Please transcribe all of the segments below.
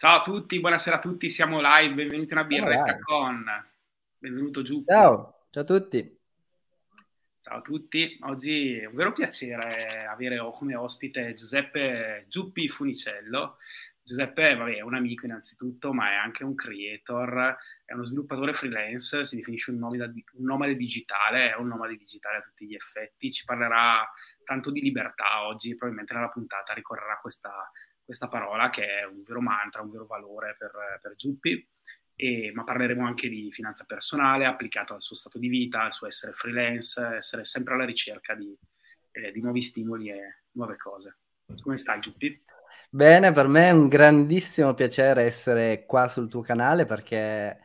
Ciao a tutti, buonasera a tutti, siamo live, benvenuti a una birretta con. Benvenuto giù. Ciao, ciao a tutti. Ciao a tutti, oggi è un vero piacere avere come ospite Giuseppe Giuppi Funicello. Giuseppe vabbè, è un amico innanzitutto, ma è anche un creator, è uno sviluppatore freelance, si definisce un nomade, un nomade digitale, è un nomade digitale a tutti gli effetti, ci parlerà tanto di libertà oggi, probabilmente nella puntata ricorrerà questa, questa parola che è un vero mantra, un vero valore per, per Giuppi, e, ma parleremo anche di finanza personale applicata al suo stato di vita, al suo essere freelance, essere sempre alla ricerca di, eh, di nuovi stimoli e nuove cose. Come stai Giuppi? Bene, per me è un grandissimo piacere essere qua sul tuo canale perché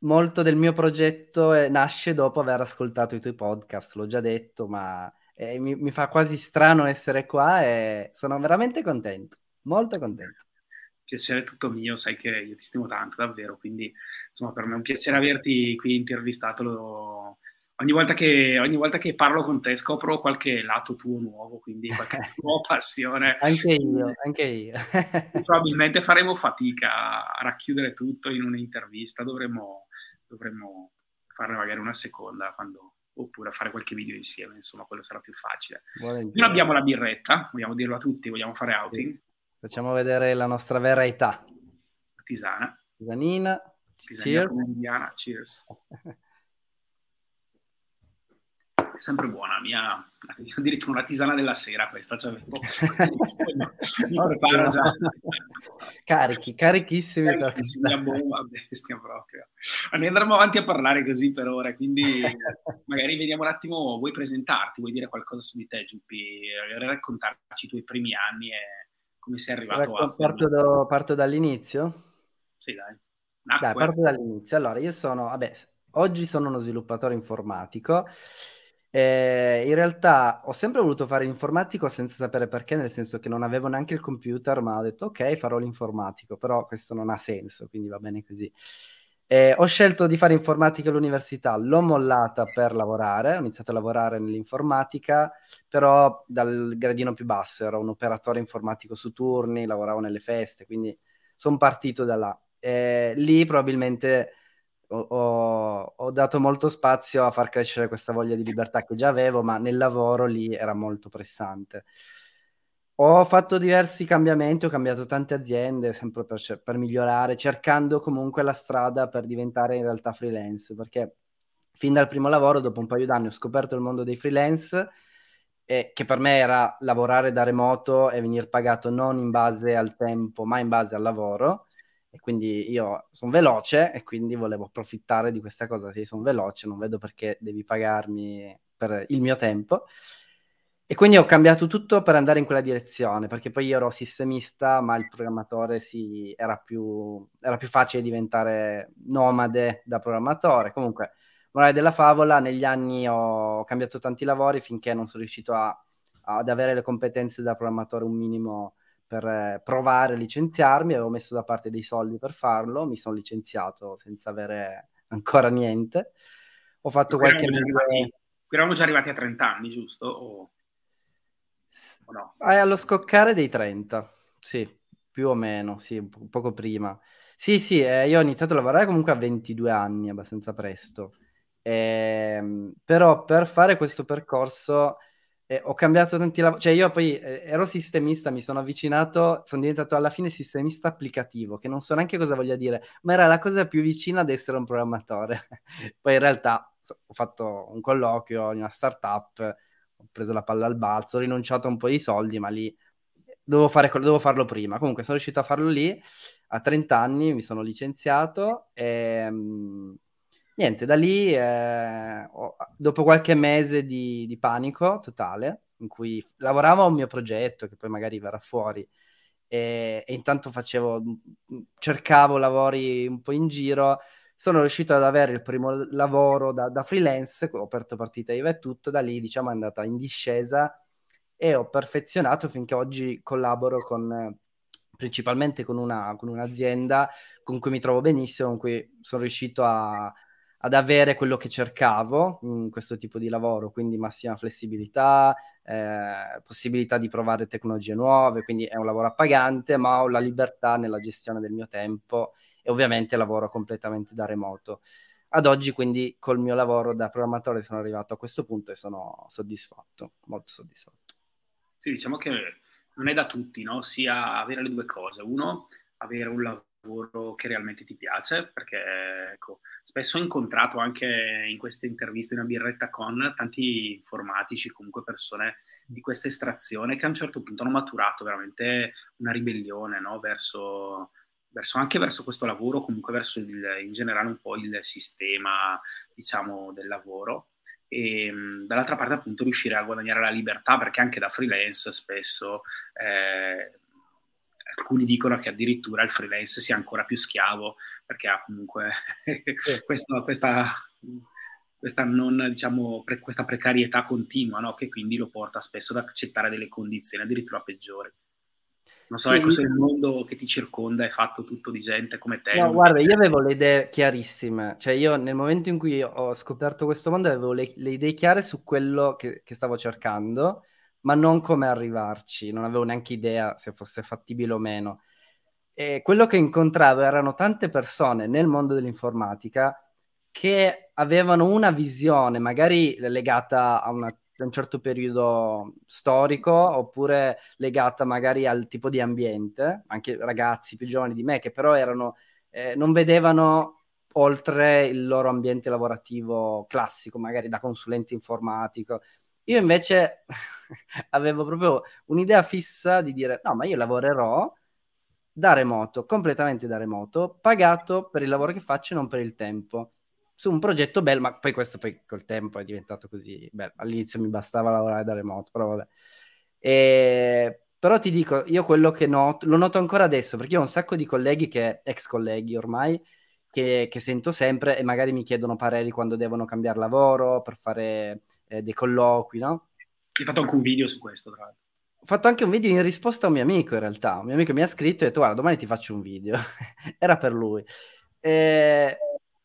molto del mio progetto è, nasce dopo aver ascoltato i tuoi podcast, l'ho già detto, ma eh, mi, mi, fa quasi strano essere qua e sono veramente contento. Molto contento. Piacere tutto mio, sai che io ti stimo tanto, davvero, quindi insomma per me è un piacere averti qui intervistato. Lo... Ogni, volta che, ogni volta che parlo con te scopro qualche lato tuo nuovo, quindi qualche tua passione. anche io, anche io. Probabilmente faremo fatica a racchiudere tutto in un'intervista, dovremmo, dovremmo farne magari una seconda quando, oppure fare qualche video insieme, insomma, quello sarà più facile. Non abbiamo la birretta, vogliamo dirlo a tutti, vogliamo fare outing. Facciamo vedere la nostra vera età. Tisana. Tisanina. Cheers. Cheers. È sempre buona, mia, addirittura una tisana della sera questa, cioè, mi prepara già. Carichi, carichissimi. Carichissimi, bomba, bestia proprio. Noi andremo avanti a parlare così per ora, quindi magari vediamo un attimo, vuoi presentarti, vuoi dire qualcosa su di te, Giuppi, raccontarci i tuoi primi anni e come sei arrivato a... Parto, da, parto dall'inizio? Sì, dai. Nacque. Dai, parto dall'inizio. Allora, io sono, vabbè, oggi sono uno sviluppatore informatico. Eh, in realtà ho sempre voluto fare l'informatico senza sapere perché, nel senso che non avevo neanche il computer, ma ho detto ok, farò l'informatico, però questo non ha senso, quindi va bene così. Eh, ho scelto di fare informatica all'università, l'ho mollata per lavorare, ho iniziato a lavorare nell'informatica, però dal gradino più basso, ero un operatore informatico su turni, lavoravo nelle feste, quindi sono partito da là. Eh, lì probabilmente ho, ho, ho, dato molto spazio a far crescere questa voglia di libertà che già avevo, ma nel lavoro lì era molto pressante. Ho fatto diversi cambiamenti, ho cambiato tante aziende sempre per, per, migliorare, cercando comunque la strada per diventare in realtà freelance, perché fin dal primo lavoro, dopo un paio d'anni, ho scoperto il mondo dei freelance, eh, che per me era lavorare da remoto e venire pagato non in base al tempo, ma in base al lavoro. E quindi io sono veloce e quindi volevo approfittare di questa cosa. Se sono veloce, non vedo perché devi pagarmi per il mio tempo. E quindi ho cambiato tutto per andare in quella direzione, perché poi io ero sistemista, ma il programmatore sì, era, più, era più facile diventare nomade da programmatore. Comunque, morale della favola, negli anni ho cambiato tanti lavori finché non sono riuscito a, ad avere le competenze da programmatore un minimo per eh, provare a licenziarmi, avevo messo da parte dei soldi per farlo, mi sono licenziato senza avere ancora niente. Ho fatto qualche... Eravamo qui eravamo già arrivati a 30 anni, giusto? O... No? È allo scoccare dei 30, sì, più o meno, sì, poco prima. Sì, sì, eh, io ho iniziato a lavorare comunque a 22 anni, abbastanza presto. Eh, però per fare questo percorso eh, ho cambiato tanti lavori, cioè io poi eh, ero sistemista, mi sono avvicinato, sono diventato alla fine sistemista applicativo, che non so neanche cosa voglia dire, ma era la cosa più vicina ad essere un programmatore. poi in realtà ho fatto un colloquio in una startup ho preso la palla al balzo, ho rinunciato a un po' di soldi, ma lì dovevo, fare, dovevo farlo prima. Comunque sono riuscito a farlo lì, a 30 anni mi sono licenziato e, niente, da lì, eh, ho, dopo qualche mese di, di, panico totale, in cui lavoravo a un mio progetto che poi magari verrà fuori, e, e intanto facevo, cercavo lavori un po' in giro, sono riuscito ad avere il primo lavoro da, da freelance, ho aperto partita IVA e tutto, da lì diciamo è andata in discesa e ho perfezionato finché oggi collaboro con principalmente con, una, con un'azienda con cui mi trovo benissimo, con cui sono riuscito a, ad avere quello che cercavo in questo tipo di lavoro, quindi massima flessibilità, eh, possibilità di provare tecnologie nuove, quindi è un lavoro appagante, ma ho la libertà nella gestione del mio tempo e ovviamente lavoro completamente da remoto. Ad oggi quindi col mio lavoro da programmatore sono arrivato a questo punto e sono soddisfatto, molto soddisfatto. Sì, diciamo che non è da tutti, no? sia avere le due cose. Uno, avere un lavoro che realmente ti piace, perché ecco, spesso ho incontrato anche in queste interviste una birretta con tanti informatici, comunque persone di questa estrazione che a un certo punto hanno maturato veramente una ribellione no? verso, verso, anche verso questo lavoro, comunque verso il, in generale un po' il sistema diciamo, del lavoro e dall'altra parte appunto riuscire a guadagnare la libertà perché anche da freelance spesso eh, alcuni dicono che addirittura il freelance sia ancora più schiavo perché ha comunque questa, questa, questa, non, diciamo, pre, questa precarietà continua no? che quindi lo porta spesso ad accettare delle condizioni addirittura peggiori. Non so, sì, ecco, se il mondo che ti circonda è fatto tutto di gente come te. No, guarda, io avevo le idee chiarissime. Cioè, io nel momento in cui ho scoperto questo mondo avevo le, le idee chiare su quello che, che, stavo cercando, ma non come arrivarci. Non avevo neanche idea se fosse fattibile o meno. E quello che incontravo erano tante persone nel mondo dell'informatica che avevano una visione, magari legata a una un certo periodo storico oppure legata magari al tipo di ambiente, anche ragazzi più giovani di me che però erano, eh, non vedevano oltre il loro ambiente lavorativo classico, magari da consulente informatico. Io invece avevo proprio un'idea fissa di dire no, ma io lavorerò da remoto, completamente da remoto, pagato per il lavoro che faccio e non per il tempo su un progetto bello, ma poi questo poi col tempo è diventato così bello. All'inizio mi bastava lavorare da remoto, però vabbè. E, però ti dico, io quello che noto, lo noto ancora adesso, perché io ho un sacco di colleghi, che, ex colleghi ormai, che, che sento sempre e magari mi chiedono pareri quando devono cambiare lavoro, per fare eh, dei colloqui, no? Hai fatto anche un video su questo, tra l'altro. Ho fatto anche un video in risposta a un mio amico, in realtà. Un mio amico mi ha scritto e ha detto, guarda, domani ti faccio un video. Era per lui. E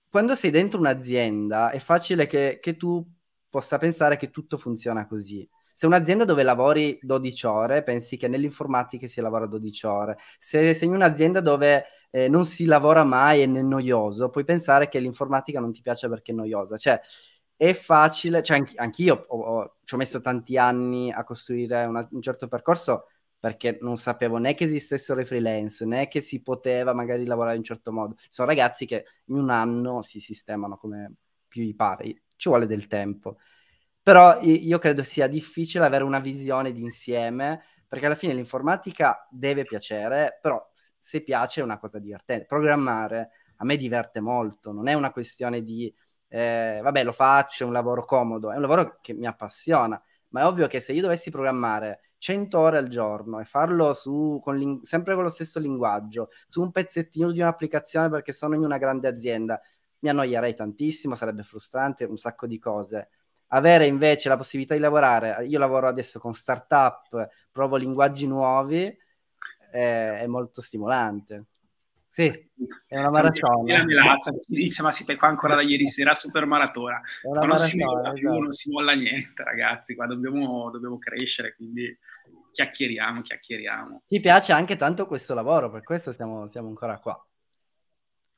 quando sei dentro un'azienda è facile che, che, tu possa pensare che tutto funziona così. Se un'azienda dove lavori 12 ore, pensi che nell'informatica si lavora 12 ore. Se sei in un'azienda dove eh, non si lavora mai e è noioso, puoi pensare che l'informatica non ti piace perché è noiosa. Cioè, è facile, cioè anch- anch'io ho, ho, ci ho messo tanti anni a costruire una, un certo percorso perché non sapevo né che esistessero i freelance, né che si poteva magari lavorare in un certo modo. Sono ragazzi che in un anno si sistemano come più gli pare, ci vuole del tempo. Però io credo sia difficile avere una visione d'insieme, perché alla fine l'informatica deve piacere, però se piace è una cosa divertente. Programmare a me diverte molto, non è una questione di, eh, vabbè, lo faccio, è un lavoro comodo, è un lavoro che mi appassiona, ma è ovvio che se io dovessi programmare 100 ore al giorno e farlo su, con ling- sempre con lo stesso linguaggio, su un pezzettino di un'applicazione perché sono in una grande azienda, mi annoierei tantissimo, sarebbe frustrante, un sacco di cose. Avere invece la possibilità di lavorare, io lavoro adesso con startup, provo linguaggi nuovi, è, è molto stimolante. Sì, è una maratona. La melazza, si dice, ma siete qua ancora da ieri sera, super maratona. Ma non si molla più, esatto. non si molla niente, ragazzi, qua dobbiamo, dobbiamo crescere, quindi chiacchieriamo, chiacchieriamo. Ti piace anche tanto questo lavoro, per questo siamo, siamo ancora qua.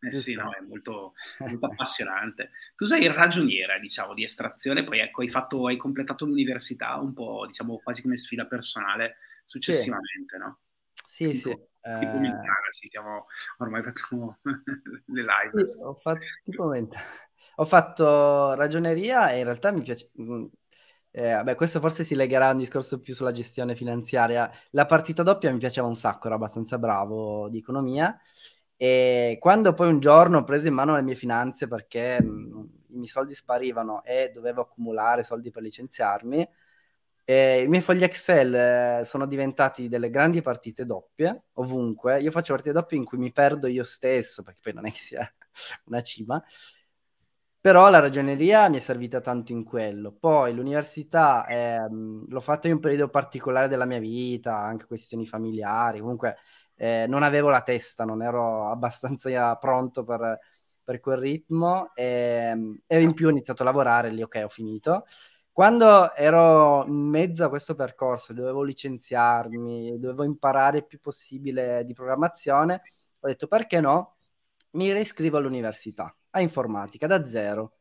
Eh sì, no, è molto, molto appassionante. Tu sei ragioniera, diciamo, di estrazione, poi ecco, hai, fatto, hai completato l'università un po', diciamo, quasi come sfida personale successivamente, sì. no? Sì, tipo, sì. Tipo eh... sì, siamo, ormai facciamo le live. Sì, ho fatto, tipo ho fatto ragioneria e in realtà mi piace... Eh, vabbè, questo forse si legherà a un discorso più sulla gestione finanziaria. La partita doppia mi piaceva un sacco, ero abbastanza bravo di economia. E quando poi un giorno ho preso in mano le mie finanze perché mm, miei soldi sparivano e dovevo accumulare soldi per licenziarmi, e I miei fogli Excel eh, sono diventati delle grandi partite doppie, ovunque. Io faccio partite doppie in cui mi perdo io stesso, perché poi non è che sia una cima. Però la ragioneria mi è servita tanto in quello. Poi l'università ehm, l'ho fatta in un periodo particolare della mia vita, anche questioni familiari. Comunque eh, non avevo la testa, non ero abbastanza pronto per, per quel ritmo. E, ehm, e in più ho iniziato a lavorare, lì ok, ho finito. Quando ero in mezzo a questo percorso, dovevo licenziarmi, dovevo imparare il più possibile di programmazione, ho detto perché no? Mi reiscrivo all'università, a informatica, da zero.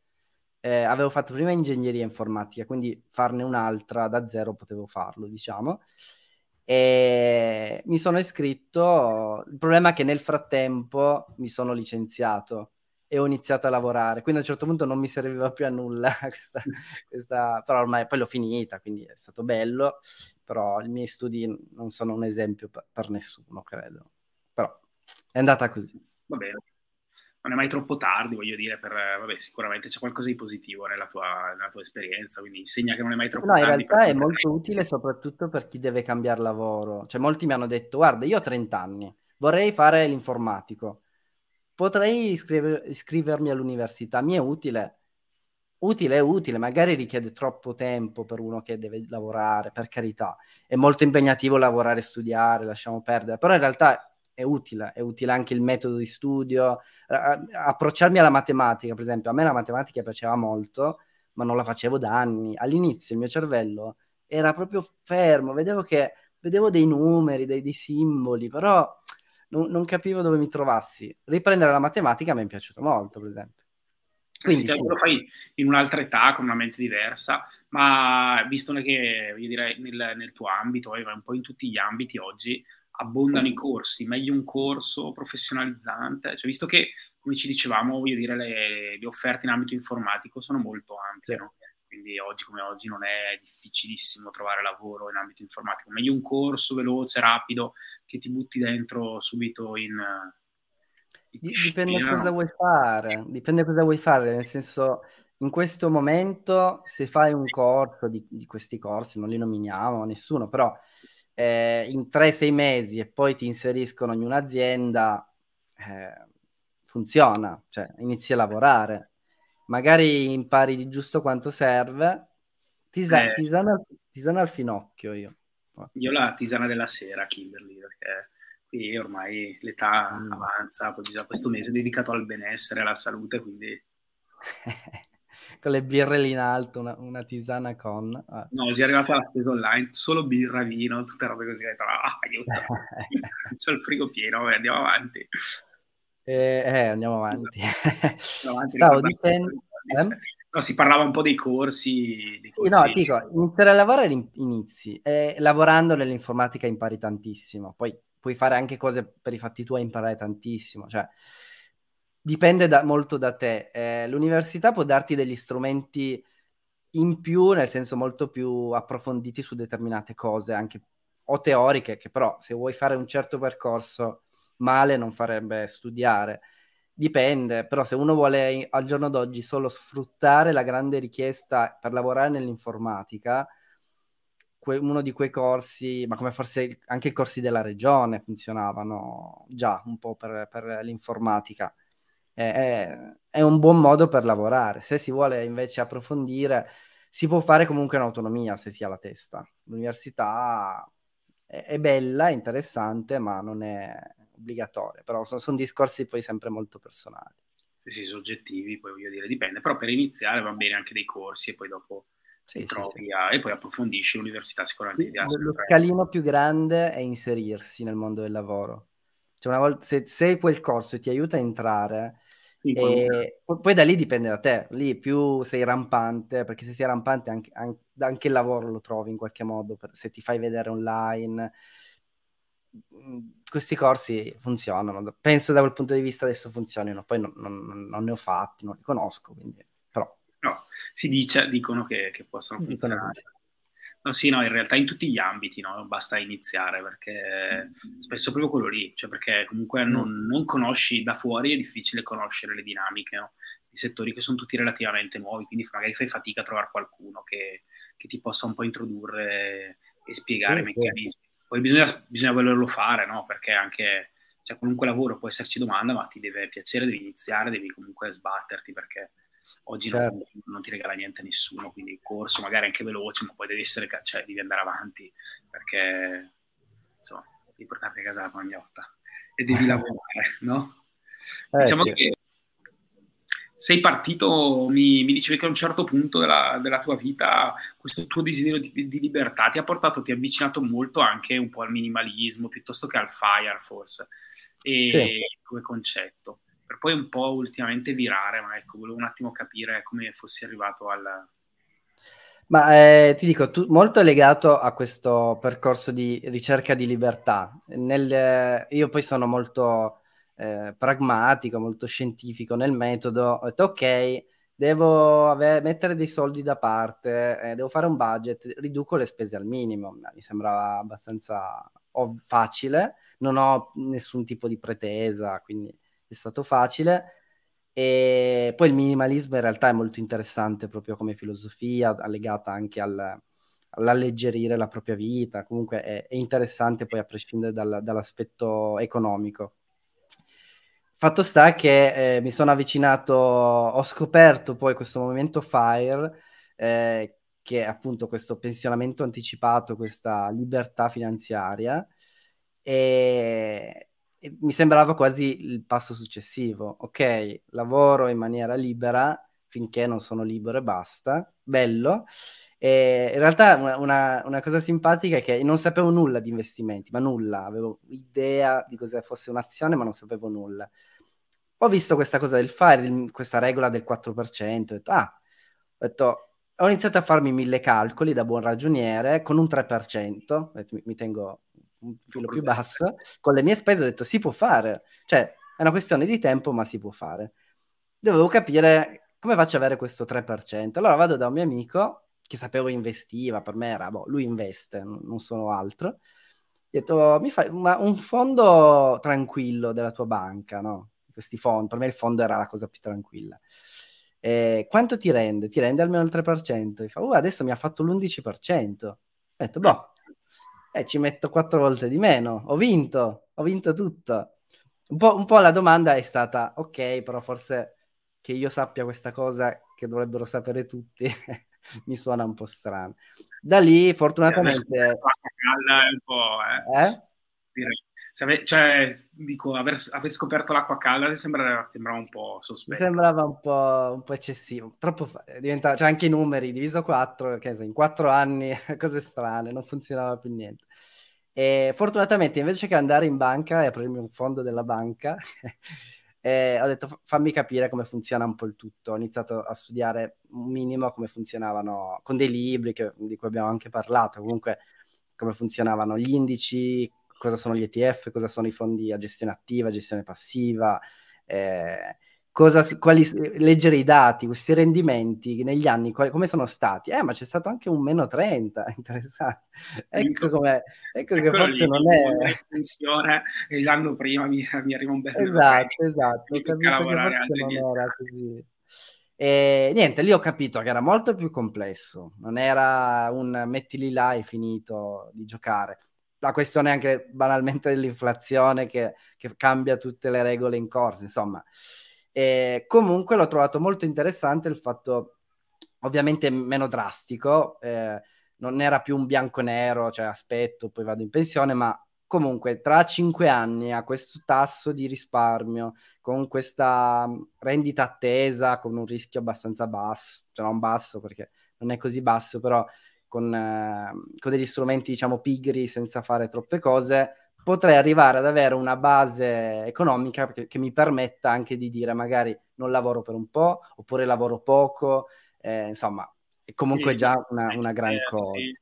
Eh, avevo fatto prima ingegneria informatica, quindi farne un'altra da zero potevo farlo, diciamo. E mi sono iscritto. Il problema è che nel frattempo mi sono licenziato e ho iniziato a lavorare. Quindi a un certo punto non mi serviva più a nulla questa, questa... però ormai poi l'ho finita, quindi è stato bello, però i miei studi non sono un esempio per, per nessuno, credo. Però è andata così. Va bene. Non è mai troppo tardi, voglio dire, per, vabbè, sicuramente c'è qualcosa di positivo nella tua, nella tua esperienza, quindi insegna che non è mai troppo no, tardi. No, in realtà è molto utile soprattutto per chi deve cambiare lavoro. Cioè, molti mi hanno detto, guarda, io ho 30 anni, vorrei fare l'informatico potrei iscriver- iscrivermi all'università, mi è utile. Utile è utile, magari richiede troppo tempo per uno che deve lavorare, per carità. È molto impegnativo lavorare e studiare, lasciamo perdere, però in realtà è utile, è utile anche il metodo di studio, approcciarmi alla matematica, per esempio, a me la matematica piaceva molto, ma non la facevo da anni. All'inizio il mio cervello era proprio fermo, vedevo che vedevo dei numeri, dei, dei simboli, però non, non, capivo dove mi trovassi. Riprendere la matematica mi è piaciuto molto, per esempio. Quindi, sì, sì. lo fai in un'altra età, con una mente diversa, ma visto che io direi nel, nel tuo ambito, e un po' in tutti gli ambiti oggi, abbondano i corsi, meglio un corso professionalizzante, cioè visto che, come ci dicevamo, voglio dire, le, le offerte in ambito informatico sono molto ampie, sì. no? quindi oggi come oggi non è difficilissimo trovare lavoro in ambito informatico. Meglio un corso veloce, rapido, che ti butti dentro subito in... in dipende cosa vuoi fare, dipende cosa vuoi fare, nel senso in questo momento se fai un corso di, di questi corsi, non li nominiamo nessuno, però eh, in 3-6 mesi e poi ti inseriscono in un'azienda, eh, funziona, cioè inizi a lavorare magari impari di giusto quanto serve. Tisa- eh, tisana, tisana, al finocchio io. Io la tisana della sera, Kimberly, perché qui ormai l'età mm. avanza, poi già questo mese è dedicato al benessere, alla salute, quindi... con le birre lì in alto, una, una tisana con... Ah. No, oggi è arrivata la spesa online, solo birra, vino, tutte robe così. Ah, aiuto, c'ho il frigo pieno, andiamo avanti. Eh, eh, andiamo avanti. avanti Stavo dicendo... Eh? No, si parlava un po' dei corsi. Dei. Sì, no, dico, iniziare a lavorare inizi. E lavorando nell'informatica impari tantissimo. Poi puoi fare anche cose per i fatti tuoi imparare tantissimo. Cioè, dipende da, molto da te. Eh, l'università può darti degli strumenti in più, nel senso molto più approfonditi su determinate cose, anche o teoriche, che però se vuoi fare un certo percorso male non farebbe studiare. Dipende, però se uno vuole al giorno d'oggi solo sfruttare la grande richiesta per lavorare nell'informatica, que- uno di quei corsi, ma come forse anche i corsi della regione funzionavano già un po' per, per l'informatica, è, è, un buon modo per lavorare. Se si vuole invece approfondire, si può fare comunque in autonomia se si ha la testa. L'università è, è bella, è interessante, ma non è obbligatoria, però sono, sono discorsi poi sempre molto personali. Sì, sì, soggettivi, poi voglio dire, dipende, però per iniziare va bene anche dei corsi e poi dopo sì, trovi sì, a, e poi approfondisci l'università sicuramente. Sì, lo scalino più grande è inserirsi nel mondo del lavoro. Cioè una volta, se, se quel corso ti aiuta a entrare, e poi da lì dipende da te, lì più sei rampante, perché se sei rampante anche, anche, il lavoro lo trovi in qualche modo, per, se ti fai vedere online, questi corsi funzionano. Penso da quel punto di vista adesso funzionino, poi non, non, non ne ho fatti, non li conosco, quindi, però... No, si dice, dicono che, che possono funzionare. No, sì, no, in realtà in tutti gli ambiti, no? Basta iniziare, perché spesso proprio quello lì, cioè perché comunque non, mm. non, conosci da fuori, è difficile conoscere le dinamiche, no? di settori che sono tutti relativamente nuovi, quindi magari fai fatica a trovare qualcuno che, che ti possa un po' introdurre e spiegare i meccanismi. Poi bisogna, bisogna volerlo fare, no? Perché anche cioè, qualunque lavoro può esserci domanda, ma ti deve piacere, devi iniziare, devi comunque sbatterti perché oggi certo. non, non, ti regala niente a nessuno, quindi il corso magari anche veloce, ma poi devi, essere, cioè, devi andare avanti perché insomma, devi portarti a casa la pagnotta e devi lavorare, no? Eh, diciamo sì. che sei partito, mi, mi, dicevi che a un certo punto della, della tua vita questo tuo desiderio di, di, libertà ti ha portato, ti ha avvicinato molto anche un po' al minimalismo piuttosto che al fire forse, e, sì. come concetto, per poi un po' ultimamente virare, ma ecco, volevo un attimo capire come fossi arrivato al... Ma eh, ti dico, tu, molto legato a questo percorso di ricerca di libertà. Nel, io poi sono molto eh, pragmatico, molto scientifico nel metodo, ho detto ok, devo ave- mettere dei soldi da parte, eh, devo fare un budget, riduco le spese al minimo. Mi sembrava abbastanza ov- facile, non ho nessun tipo di pretesa, quindi è stato facile. E poi il minimalismo in realtà è molto interessante proprio come filosofia, legata anche al, all'alleggerire la propria vita, comunque è, è interessante poi a prescindere dal, dall'aspetto economico. Fatto sta che eh, mi sono avvicinato, ho scoperto poi questo momento FIRE, eh, che è appunto questo pensionamento anticipato, questa libertà finanziaria, e mi sembrava quasi il passo successivo. Ok, lavoro in maniera libera finché non sono libero e basta, bello. E in realtà una, una, cosa simpatica è che non sapevo nulla di investimenti, ma nulla, avevo idea di cosa fosse un'azione, ma non sapevo nulla ho visto questa cosa del fire, questa regola del 4%, ho detto, ah, ho, detto, ho iniziato a farmi mille calcoli da buon ragioniere con un 3%, detto, mi, mi, tengo un filo più basso, con le mie spese ho detto si può fare, cioè è una questione di tempo ma si può fare. Dovevo capire come faccio ad avere questo 3%. Allora vado da un mio amico che sapevo investiva, per me era, boh, lui investe, non sono altro. Ho detto, mi fai un fondo tranquillo della tua banca, no? questi fondi. Per me il fondo era la cosa più tranquilla. Eh, quanto ti rende? Ti rende almeno il 3%. Mi fa, oh, adesso mi ha fatto l'11%. Ho detto, boh, eh, ci metto quattro volte di meno. Ho vinto, ho vinto tutto. Un po', un po' la domanda è stata, ok, però forse che io sappia questa cosa che dovrebbero sapere tutti mi suona un po' strano. Da lì, fortunatamente... Eh, un po', eh? eh? Ave, cioè, dico, aver, aver, scoperto l'acqua calda sembrava, sembrava un po' sospetto. Sembrava un po', un po eccessivo. Troppo fa- diventa, cioè anche i numeri, diviso 4, che so, in 4 anni, cose strane, non funzionava più niente. E fortunatamente, invece che andare in banca e aprirmi un fondo della banca, eh, ho detto fammi capire come funziona un po' il tutto. Ho iniziato a studiare un minimo come funzionavano, con dei libri che, di cui abbiamo anche parlato, comunque come funzionavano gli indici, cosa sono gli ETF, cosa sono i fondi a gestione attiva, gestione passiva, eh, cosa, quali, leggere i dati, questi rendimenti negli anni, quali, come sono stati. Eh, ma c'è stato anche un meno 30, interessante. Ecco, come, ecco che forse lì, non è... Pensione, e l'anno prima mi, mi arriva un bel Esatto, esatto. Ho capito lavorare non era così. E niente, lì ho capito che era molto più complesso, non era un mettili là e finito di giocare la questione anche banalmente dell'inflazione che, che cambia tutte le regole in corso, insomma. E comunque l'ho trovato molto interessante il fatto, ovviamente meno drastico, eh, non era più un bianco-nero, cioè aspetto, poi vado in pensione, ma comunque tra cinque anni a questo tasso di risparmio, con questa rendita attesa, con un rischio abbastanza basso, cioè non basso perché non è così basso, però con, eh, con degli strumenti, diciamo, pigri, senza fare troppe cose, potrei arrivare ad avere una base economica che, che, mi permetta anche di dire magari non lavoro per un po' oppure lavoro poco, eh, insomma, è comunque sì, già una, una gran eh, cosa. Sì.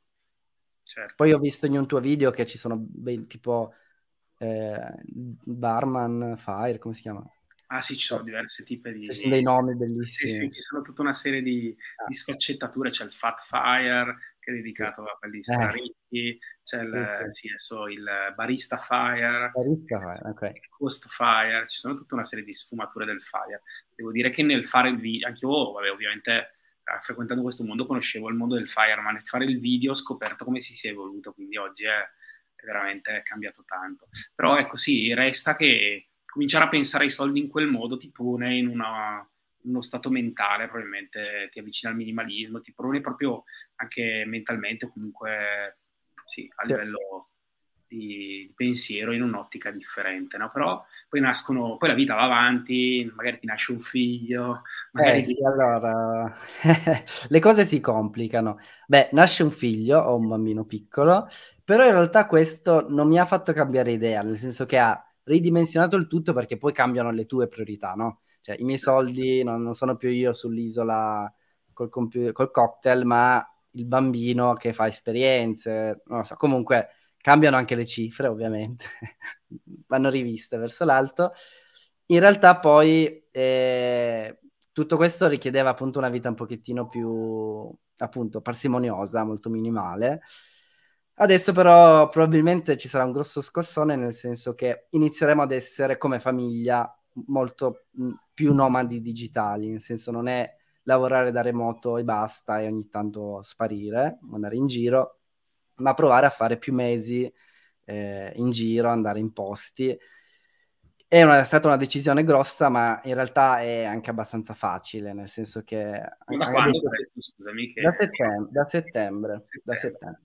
Certo. Poi ho visto in un tuo video che ci sono be- tipo eh, Barman Fire, come si chiama? Ah sì, ci sono diversi tipi di... Ci sono dei nomi bellissimi. Sì, sì, ci sono tutta una serie di, ah. di sfaccettature, c'è il Fat Fire, che è dedicato a quelli strani, c'è il, sì, sì. il Barista Fire, Barista Fire okay. il Coast Fire, ci sono tutta una serie di sfumature del Fire. Devo dire che nel fare il video, anche io, vabbè, ovviamente eh, frequentando questo mondo conoscevo il mondo del Fire, ma nel fare il video ho scoperto come si sia evoluto, quindi oggi è, è veramente cambiato tanto. Però ecco sì, resta che cominciare a pensare ai soldi in quel modo ti pone in una uno stato mentale, probabilmente ti avvicina al minimalismo, ti pone proprio anche mentalmente, comunque sì, a livello di, pensiero in un'ottica differente, no? Però poi nascono, poi la vita va avanti, magari ti nasce un figlio, magari... Eh, sì, allora, le cose si complicano. Beh, nasce un figlio, ho un bambino piccolo, però in realtà questo non mi ha fatto cambiare idea, nel senso che ha ridimensionato il tutto perché poi cambiano le tue priorità, no? Cioè, i miei soldi non, non sono più io sull'isola col, compu- col cocktail, ma il bambino che fa esperienze, non lo so, comunque cambiano anche le cifre, ovviamente, vanno riviste verso l'alto. In realtà poi eh, tutto questo richiedeva appunto una vita un pochettino più, appunto, parsimoniosa, molto minimale. Adesso però probabilmente ci sarà un grosso scossone nel senso che inizieremo ad essere come famiglia molto più nomadi digitali, nel senso non è lavorare da remoto e basta e ogni tanto sparire, andare in giro, ma provare a fare più mesi eh, in giro, andare in posti. È, una, è, stata una decisione grossa, ma in realtà è anche abbastanza facile, nel senso che... Da quando questo, scusami? Che... Da, settembre, da settembre, settembre. Da settembre.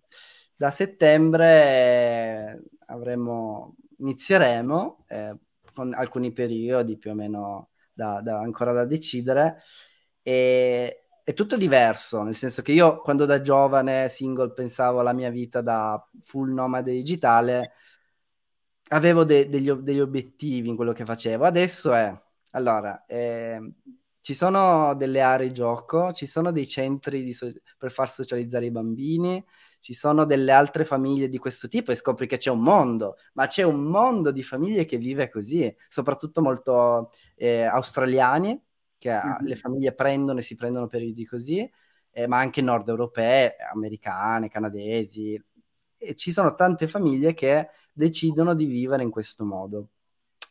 Da settembre avremo, inizieremo eh, con alcuni periodi più o meno da, da, ancora da decidere. E, è tutto diverso, nel senso che io quando da giovane single pensavo alla mia vita da full nomade digitale, avevo de- degli, degli, obiettivi in quello che facevo. Adesso è, allora, eh, ci sono delle aree gioco, ci sono dei centri so- per far socializzare i bambini, ci sono delle altre famiglie di questo tipo e scopri che c'è un mondo, ma c'è un mondo di famiglie che vive così, soprattutto molto eh, australiani, che mm-hmm. le famiglie prendono e si prendono periodi così, eh, ma anche nord europee, americane, canadesi. E ci sono tante famiglie che decidono di vivere in questo modo,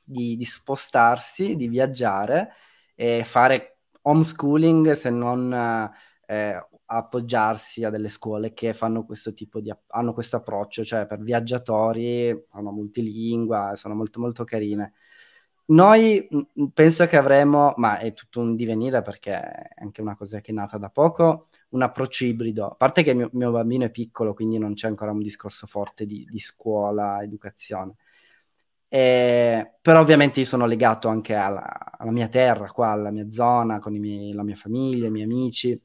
di, di spostarsi, di viaggiare e fare homeschooling se non eh, appoggiarsi a delle scuole che fanno questo tipo di hanno questo approccio, cioè per viaggiatori, hanno multilingua, sono molto molto carine. Noi penso che avremo, ma è tutto un divenire perché è anche una cosa che è nata da poco, un approccio ibrido. A parte che mio, mio bambino è piccolo, quindi non c'è ancora un discorso forte di, di scuola, educazione. Eh, però ovviamente io sono legato anche alla, alla, mia terra, qua, alla mia zona, con miei, la mia famiglia, i miei amici.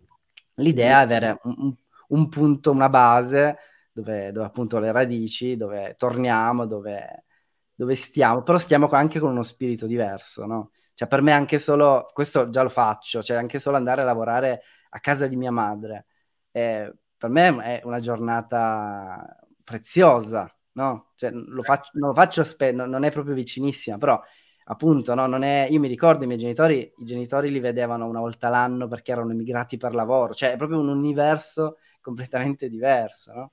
L'idea è avere un, un punto, una base dove, dove, appunto le radici, dove torniamo, dove, dove stiamo, però stiamo anche con uno spirito diverso, no? Cioè per me anche solo, questo già lo faccio, cioè anche solo andare a lavorare a casa di mia madre, eh, per me è una giornata preziosa, no? Cioè, lo faccio, non lo faccio, spe- non è proprio vicinissima, però appunto, no, non è... io mi ricordo i miei genitori, i genitori li vedevano una volta l'anno perché erano emigrati per lavoro, cioè è proprio un universo completamente diverso, no?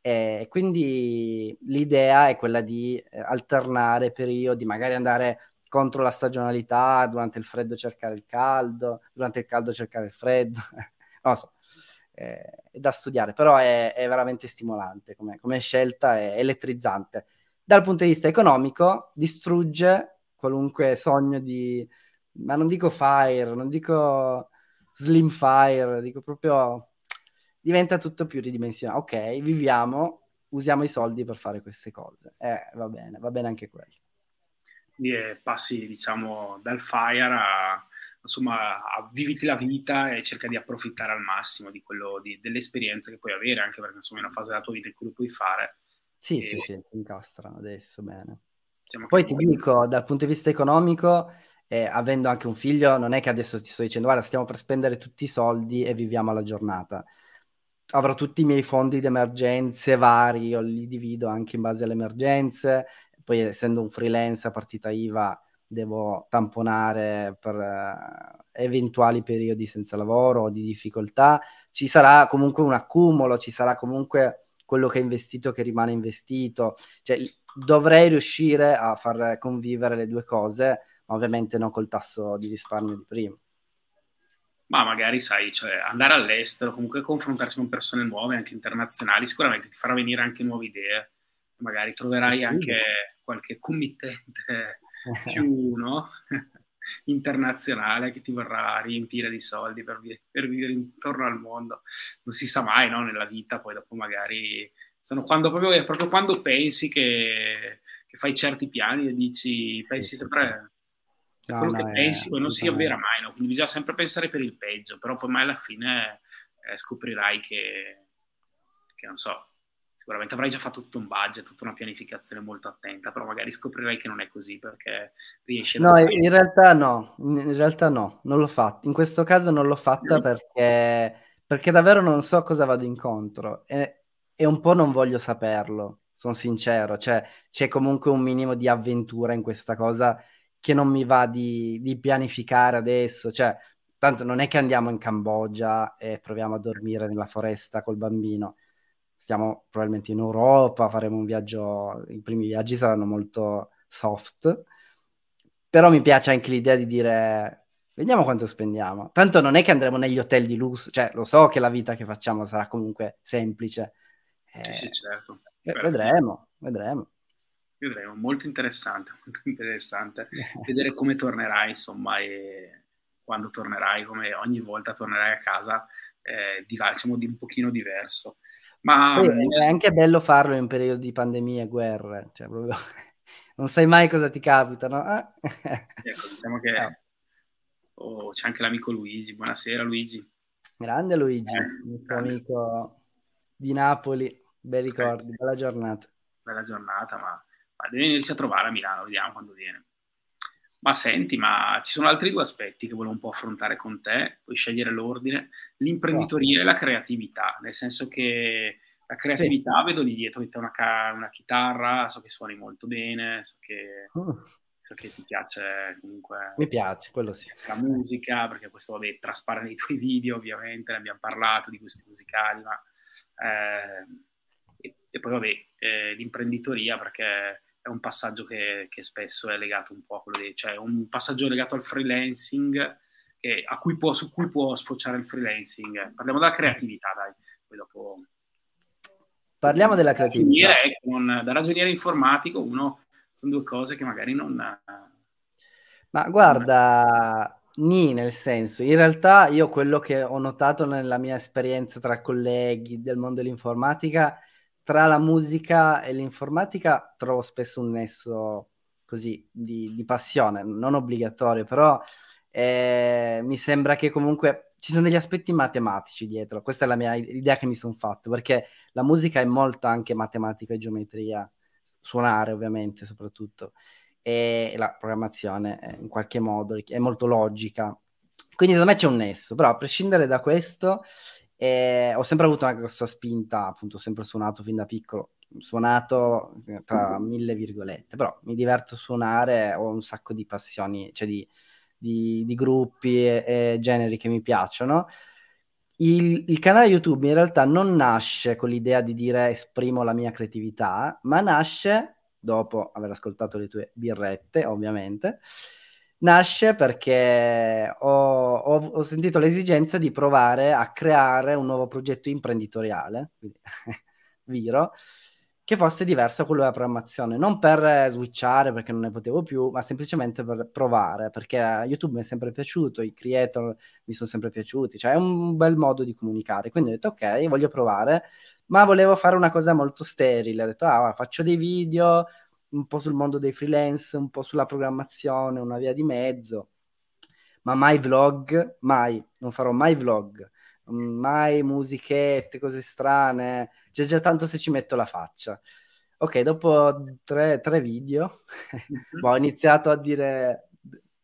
E quindi l'idea è quella di eh, alternare periodi, magari andare contro la stagionalità, durante il freddo cercare il caldo, durante il caldo cercare il freddo, non lo so, è, è da studiare, però è, è veramente stimolante come, come scelta, è elettrizzante. Dal punto di vista economico distrugge qualunque sogno di, ma non dico fire, non dico slim fire, dico proprio diventa tutto più ridimensionato. Ok, viviamo, usiamo i soldi per fare queste cose. Eh, va bene, va bene anche quello. Quindi eh, passi, diciamo, dal fire a, insomma, a viviti la vita e cerca di approfittare al massimo di quello, di, delle esperienze che puoi avere, anche perché insomma è una fase della tua vita in cui lo puoi fare. Sì, e... sì, sì, incastra adesso, bene. Diciamo Poi ti dico, dal punto di vista economico, eh, avendo anche un figlio, non è che adesso ti sto dicendo, guarda, stiamo per spendere tutti i soldi e viviamo alla giornata. Avrò tutti i miei fondi di emergenze vari, io li divido anche in base alle emergenze, poi essendo un freelance a partita IVA devo tamponare per uh, eventuali periodi senza lavoro o di difficoltà, ci sarà comunque un accumulo, ci sarà comunque quello che hai investito che rimane investito. Cioè, dovrei riuscire a far convivere le due cose, ma ovviamente non col tasso di risparmio di prima. Ma magari, sai, cioè, andare all'estero, comunque confrontarsi con persone nuove, anche internazionali, sicuramente ti farà venire anche nuove idee. Magari troverai sì. anche qualche committente più, no? Internazionale che ti vorrà riempire di soldi per, per, vivere intorno al mondo. Non si sa mai no? nella vita, poi dopo magari sono quando proprio, è proprio quando pensi che, che fai certi piani e dici, pensi sì, sempre no, quello no, che pensi, poi non si avvera mai, no? quindi bisogna sempre pensare per il peggio, però poi mai alla fine eh, scoprirai che, che non so, sicuramente avrai già fatto tutto un budget, tutta una pianificazione molto attenta, però magari scoprirai che non è così perché riesci a... No, in realtà no, in realtà no, non l'ho fatto. In questo caso non l'ho fatta no. perché, perché davvero non so cosa vado incontro e, e un po' non voglio saperlo, sono sincero, cioè c'è comunque un minimo di avventura in questa cosa che non mi va di, di pianificare adesso, cioè tanto non è che andiamo in Cambogia e proviamo a dormire nella foresta col bambino stiamo probabilmente in Europa, faremo un viaggio, i primi viaggi saranno molto soft, però mi piace anche l'idea di dire vediamo quanto spendiamo. Tanto non è che andremo negli hotel di lusso, cioè lo so che la vita che facciamo sarà comunque semplice. Eh, sì, certo. Eh, vedremo, vedremo. Vedremo, molto interessante, molto interessante vedere come tornerai, insomma, e quando tornerai, come ogni volta tornerai a casa, eh, di, diciamo, di un pochino diverso. Ma è anche bello farlo in periodo di pandemie e guerre, cioè proprio non sai mai cosa ti capita, no? Ah. ecco, diciamo che no. oh, c'è anche l'amico Luigi. Buonasera Luigi. Grande Luigi, eh, il tuo amico di Napoli, bei ricordi, eh, bella giornata. Bella giornata, ma, ma devi venirci a trovare a Milano, vediamo quando viene. Ma senti, ma ci sono altri due aspetti che volevo un po' affrontare con te, puoi scegliere l'ordine, l'imprenditoria oh. e la creatività, nel senso che la creatività sì. vedo lì dietro di te una, una, chitarra, so che suoni molto bene, so che, uh. so che, ti piace comunque... Mi piace, quello sì. La musica, perché questo vabbè, traspare nei tuoi video ovviamente, ne abbiamo parlato di questi musicali, ma... Eh, e, e, poi vabbè, eh, l'imprenditoria perché è un passaggio che, che, spesso è legato un po' a quello di, cioè un passaggio legato al freelancing che, cui può, su cui può sfociare il freelancing. Parliamo della creatività, dai, poi dopo... Parliamo della creatività. Con, da ragioniere informatico, uno, sono due cose che magari non... Ma guarda, Ni, nel senso, in realtà io quello che ho notato nella mia esperienza tra colleghi del mondo dell'informatica tra la musica e l'informatica trovo spesso un nesso così di, di passione, non obbligatorio, però eh, mi sembra che comunque ci sono degli aspetti matematici dietro. Questa è la mia idea che mi sono fatto, perché la musica è molto anche matematica e geometria, suonare ovviamente soprattutto, e la programmazione eh, in qualche modo è molto logica. Quindi secondo me c'è un nesso, però a prescindere da questo e ho sempre avuto una grossa spinta, appunto, ho sempre suonato fin da piccolo, suonato eh, tra mille virgolette, però mi diverto a suonare, ho un sacco di passioni, cioè di, di, di gruppi e, e, generi che mi piacciono. Il, il, canale YouTube in realtà non nasce con l'idea di dire esprimo la mia creatività, ma nasce, dopo aver ascoltato le tue birrette, ovviamente, nasce perché ho, ho, ho, sentito l'esigenza di provare a creare un nuovo progetto imprenditoriale, viro, che fosse diverso da quello della programmazione, non per switchare perché non ne potevo più, ma semplicemente per provare, perché YouTube mi è sempre piaciuto, i creator mi sono sempre piaciuti, cioè è un bel modo di comunicare. Quindi ho detto ok, voglio provare, ma volevo fare una cosa molto sterile, ho detto ah, faccio dei video, un po' sul mondo dei freelance, un po' sulla programmazione, una via di mezzo, ma mai vlog, mai, non farò mai vlog, mai musichette, cose strane, c'è già tanto se ci metto la faccia. Ok, dopo tre, tre video mm-hmm. ho iniziato a dire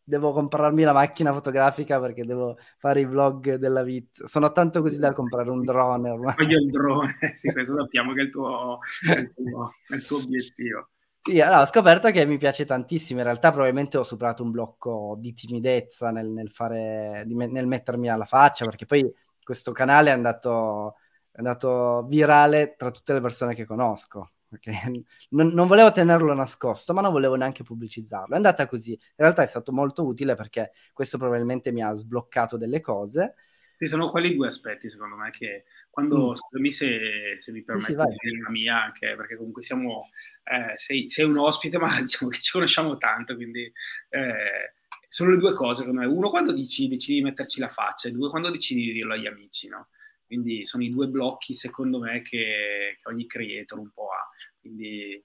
devo comprarmi la macchina fotografica perché devo fare i vlog della vita. Sono tanto così da comprare un drone ormai. Voglio il drone, sì, questo sappiamo che è il tuo, è il tuo, è il tuo obiettivo. Sì, allora, ho scoperto che mi piace tantissimo. In realtà, probabilmente ho superato un blocco di timidezza nel, nel, fare, nel mettermi alla faccia, perché poi questo canale è andato è andato virale tra tutte le persone che conosco. Non, non, volevo tenerlo nascosto, ma non volevo neanche pubblicizzarlo. È andata così. In realtà è stato molto utile perché questo probabilmente mi ha sbloccato delle cose. Sì, sono quelli due aspetti, secondo me, che quando, mm. scusami se, se, mi permetti sì, di dire la mia, anche perché comunque siamo, eh, sei, sei, un ospite, ma diciamo che ci conosciamo tanto, quindi eh, sono le due cose, secondo me. Uno, quando dici, decidi di metterci la faccia, e due, quando decidi di dirlo agli amici, no? Quindi sono i due blocchi, secondo me, che, che ogni creator un po' ha. Quindi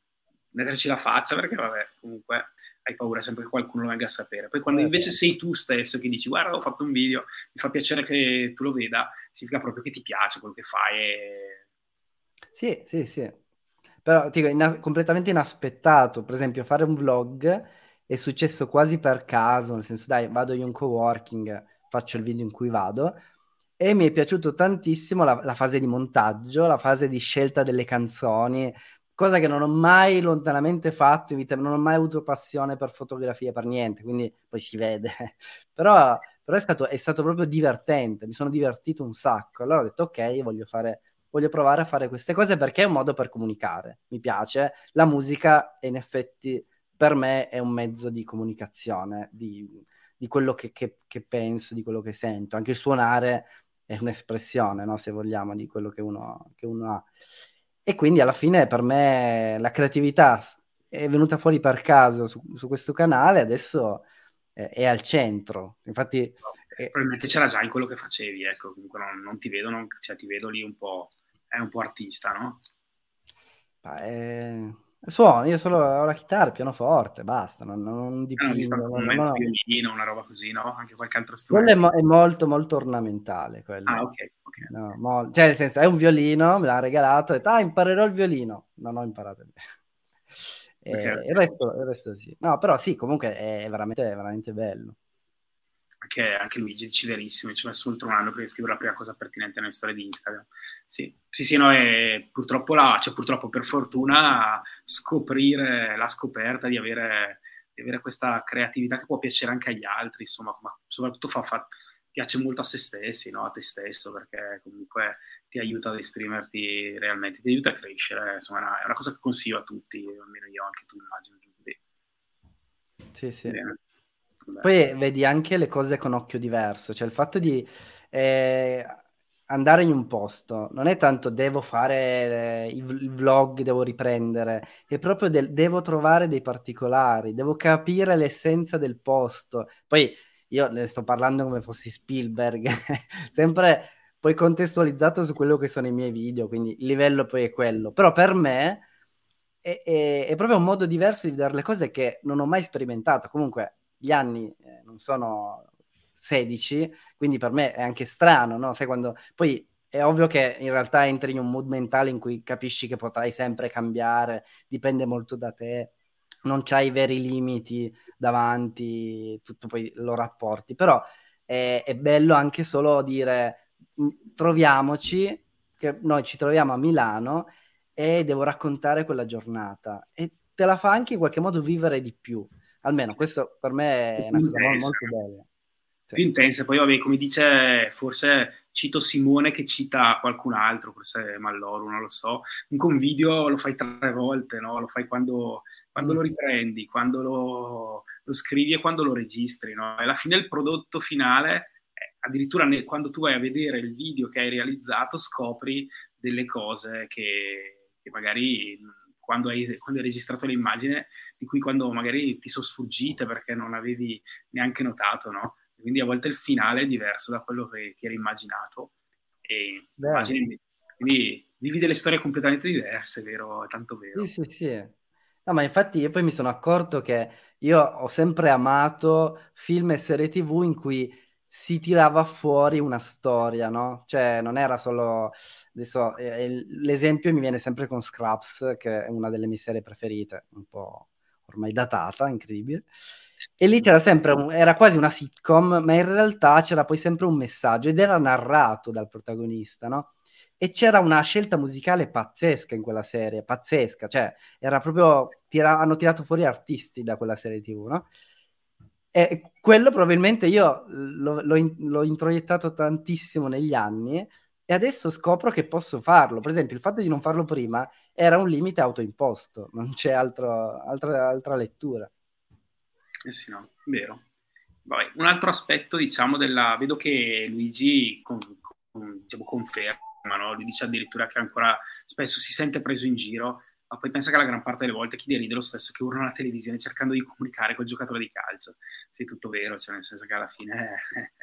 metterci la faccia, perché vabbè, comunque hai paura sempre che qualcuno lo venga a sapere. Poi quando invece sei tu stesso che dici guarda ho fatto un video, mi fa piacere che tu lo veda, significa proprio che ti piace quello che fai. E... Sì, sì, sì. Però dico, in- completamente inaspettato, per esempio fare un vlog è successo quasi per caso, nel senso dai vado in un coworking, faccio il video in cui vado e mi è piaciuto tantissimo la, la, fase di montaggio, la fase di scelta delle canzoni, cosa che non ho mai lontanamente fatto in vita, non ho mai avuto passione per fotografia, per niente, quindi poi si vede. però, però è, stato, è, stato, proprio divertente, mi sono divertito un sacco. Allora ho detto ok, voglio, fare, voglio provare a fare queste cose perché è un modo per comunicare, mi piace. La musica in effetti per me è un mezzo di comunicazione, di, di quello che, che, che penso, di quello che sento. Anche il suonare è un'espressione, no? se vogliamo, di quello che uno, che uno ha. E quindi alla fine per me la creatività è venuta fuori per caso su, su questo canale, adesso è, è al centro. Infatti, eh, probabilmente c'era già in quello che facevi, ecco, comunque non, non ti vedo, non, cioè ti vedo lì un po', è un po' artista, no? Beh, Suono, io solo ho la chitarra, il pianoforte, basta, non, non dipingo. Ah, non, un mezzo no. violino, una roba così, no? Anche qualche altro strumento. Quello è, mo- è molto, molto ornamentale. Quello. Ah, ok, ok. No, mo- cioè, nel senso, è un violino, me l'ha regalato, e detto, ah, imparerò il violino. Non ho imparato il violino. okay. il, resto, il resto sì. No, però sì, comunque è veramente, veramente bello anche, anche Luigi dici verissimo, ci ho messo oltre un anno per scrivere la prima cosa pertinente nelle storie di Instagram. Sì, sì, sì no, e purtroppo, la, cioè, purtroppo per fortuna scoprire la scoperta di avere, di avere, questa creatività che può piacere anche agli altri, insomma, ma soprattutto fa, fa, piace molto a se stessi, no? a te stesso, perché comunque ti aiuta ad esprimerti realmente, ti aiuta a crescere, insomma è una, è una cosa che consiglio a tutti, almeno io, anche tu immagino. Sì, sì. Bene. Poi vedi anche le cose con occhio diverso, cioè il fatto di eh, andare in un posto non è tanto devo fare eh, il vlog, devo riprendere, è proprio del, devo trovare dei particolari, devo capire l'essenza del posto. Poi io ne sto parlando come fossi Spielberg, sempre poi contestualizzato su quello che sono i miei video, quindi il livello poi è quello. Però per me è, è, è proprio un modo diverso di vedere le cose che non ho mai sperimentato. Comunque gli anni eh, non sono 16, quindi per me è anche strano, no? Sai quando poi è ovvio che in realtà entri in un mood mentale in cui capisci che potrai sempre cambiare, dipende molto da te, non c'hai veri limiti davanti, tutto poi lo rapporti, però è, è bello anche solo dire troviamoci, che noi ci troviamo a Milano e devo raccontare quella giornata e te la fa anche in qualche modo vivere di più. Almeno questo per me è una cosa molto bella. Sì. Più intensa, poi vabbè, come dice, forse cito Simone che cita qualcun altro, forse Malloro, non lo so. Un video lo fai tre volte, no? Lo fai quando, quando mm. lo riprendi, quando lo, lo, scrivi e quando lo registri, no? E alla fine il prodotto finale, addirittura ne, quando tu vai a vedere il video che hai realizzato, scopri delle cose che, che magari quando hai, quando hai registrato l'immagine, di cui quando magari ti sono sfuggite perché non avevi neanche notato, no? Quindi a volte il finale è diverso da quello che ti eri immaginato. E immagini, quindi vivi delle storie completamente diverse, vero? Tanto vero. Sì, sì, sì. No, ma infatti io poi mi sono accorto che io ho sempre amato film e serie tv in cui si tirava fuori una storia, no? Cioè, non era solo... Adesso, eh, l'esempio mi viene sempre con Scraps, che è una delle mie serie preferite, un po' ormai datata, incredibile. E lì c'era sempre, un, era quasi una sitcom, ma in realtà c'era poi sempre un messaggio ed era narrato dal protagonista, no? E c'era una scelta musicale pazzesca in quella serie, pazzesca, cioè era proprio, tira, hanno tirato fuori artisti da quella serie tv, no? E quello probabilmente io l'ho, l'ho, l'ho introiettato tantissimo negli anni e adesso scopro che posso farlo. Per esempio, il fatto di non farlo prima era un limite autoimposto, non c'è altro, altra, altra lettura. Eh sì, no, vero. Vabbè, un altro aspetto, diciamo, della... vedo che Luigi con, con, diciamo, conferma, no? lui dice addirittura che ancora spesso si sente preso in giro, ma poi pensa che la gran parte delle volte chi deride lo stesso che urla alla televisione cercando di comunicare col giocatore di calcio. Sì, tutto vero, cioè nel senso che alla fine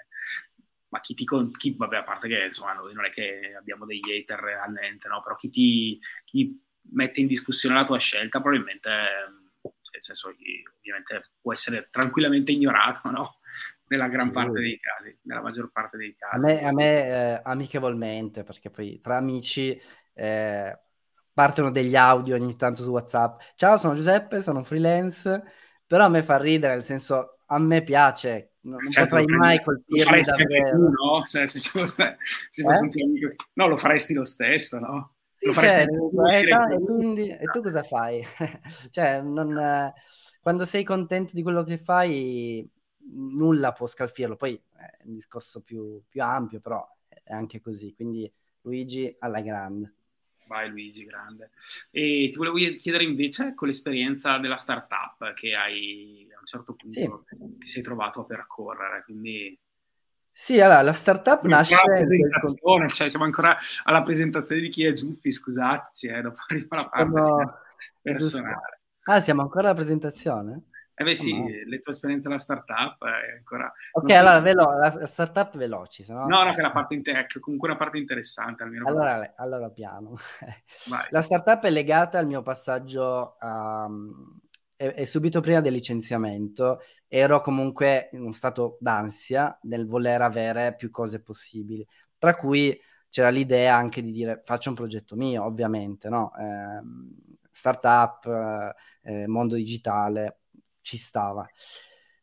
ma chi ti con- chi, vabbè, a parte che insomma noi non è che abbiamo degli hater realmente, no? Però chi ti chi mette in discussione la tua scelta probabilmente, cioè, nel senso, ovviamente può essere tranquillamente ignorato, no? Nella gran sì. parte dei casi, nella maggior parte dei casi. A me, a me eh, amichevolmente, perché poi tra amici eh, partono degli audio ogni tanto su WhatsApp. Ciao, sono Giuseppe, sono freelance, però a me fa ridere, nel senso, a me piace non, certo, potrai mai colpirmi lo faresti anche tu, no? Cioè, se ci fosse, se fosse eh? un tuo amico... No, lo faresti lo stesso, no? Sì, lo cioè, e, e, quindi, e, tu cosa fai? cioè, non, quando sei contento di quello che fai, nulla può scalfirlo. Poi è un discorso più, più ampio, però è anche così. Quindi Luigi alla grande. Vai Luigi, grande. E ti volevo chiedere invece con l'esperienza della startup che hai a un certo punto sì. ti sei trovato a percorrere, quindi... Sì, allora la startup nasce... Presentazione, cioè, siamo ancora alla presentazione di chi è Giuffi, scusateci, eh, dopo arriva la parte Sono... personale. Ah, siamo ancora alla presentazione? Eh beh sì, no. le tue esperienze alla startup è ancora... Ok, allora velo- la startup veloci, se no... No, che è la parte inter- comunque una parte interessante. Almeno allora, allora piano. la startup è legata al mio passaggio a... E, e subito prima del licenziamento ero comunque in uno stato d'ansia nel voler avere più cose possibili, tra cui c'era l'idea anche di dire faccio un progetto mio, ovviamente, no? Eh, startup, eh, mondo digitale, ci stava.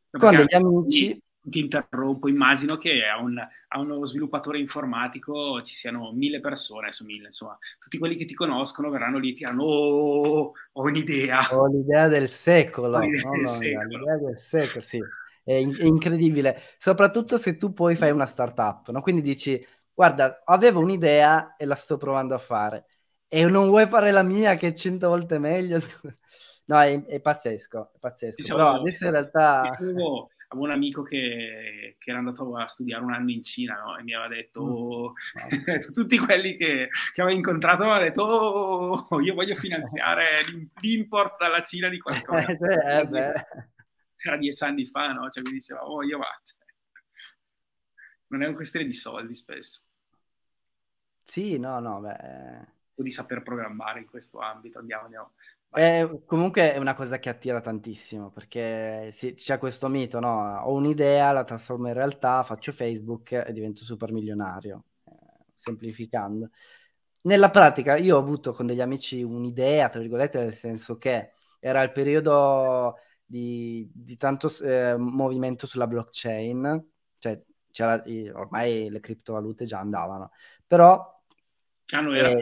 Con degli amici... Ti interrompo, immagino che a, un, a, uno sviluppatore informatico ci siano mille persone, adesso mille, insomma, tutti quelli che ti conoscono verranno lì e ti diranno oh, ho un'idea. Ho l'idea del secolo. L'idea, no, del, no, secolo. l'idea del secolo, sì. È, in- è, incredibile, soprattutto se tu poi fai una startup, no? Quindi dici, guarda, avevo un'idea e la sto provando a fare. E non vuoi fare la mia che è cento volte meglio? No, è, è pazzesco, è pazzesco. Diciamo, Però adesso in realtà... Dicevo, avevo un amico che, che, era andato a studiare un anno in Cina no? e mi aveva detto, mm. oh, tutti quelli che, che avevo incontrato mi aveva detto, oh, io voglio finanziare l'import dalla Cina di qualcosa. eh, era dieci anni fa, no? Cioè mi diceva, oh, io va. Cioè, non è una questione di soldi spesso. Sì, no, no, beh... O di saper programmare in questo ambito, andiamo, andiamo. È, comunque è una cosa che attira tantissimo perché sì, c'è questo mito, no? Ho un'idea, la trasformo in realtà, faccio Facebook e divento super milionario, eh, semplificando. Nella pratica io ho avuto con degli amici un'idea, tra virgolette, nel senso che era il periodo di, di tanto eh, movimento sulla blockchain, cioè ormai le criptovalute già andavano, però... Ah, no, era...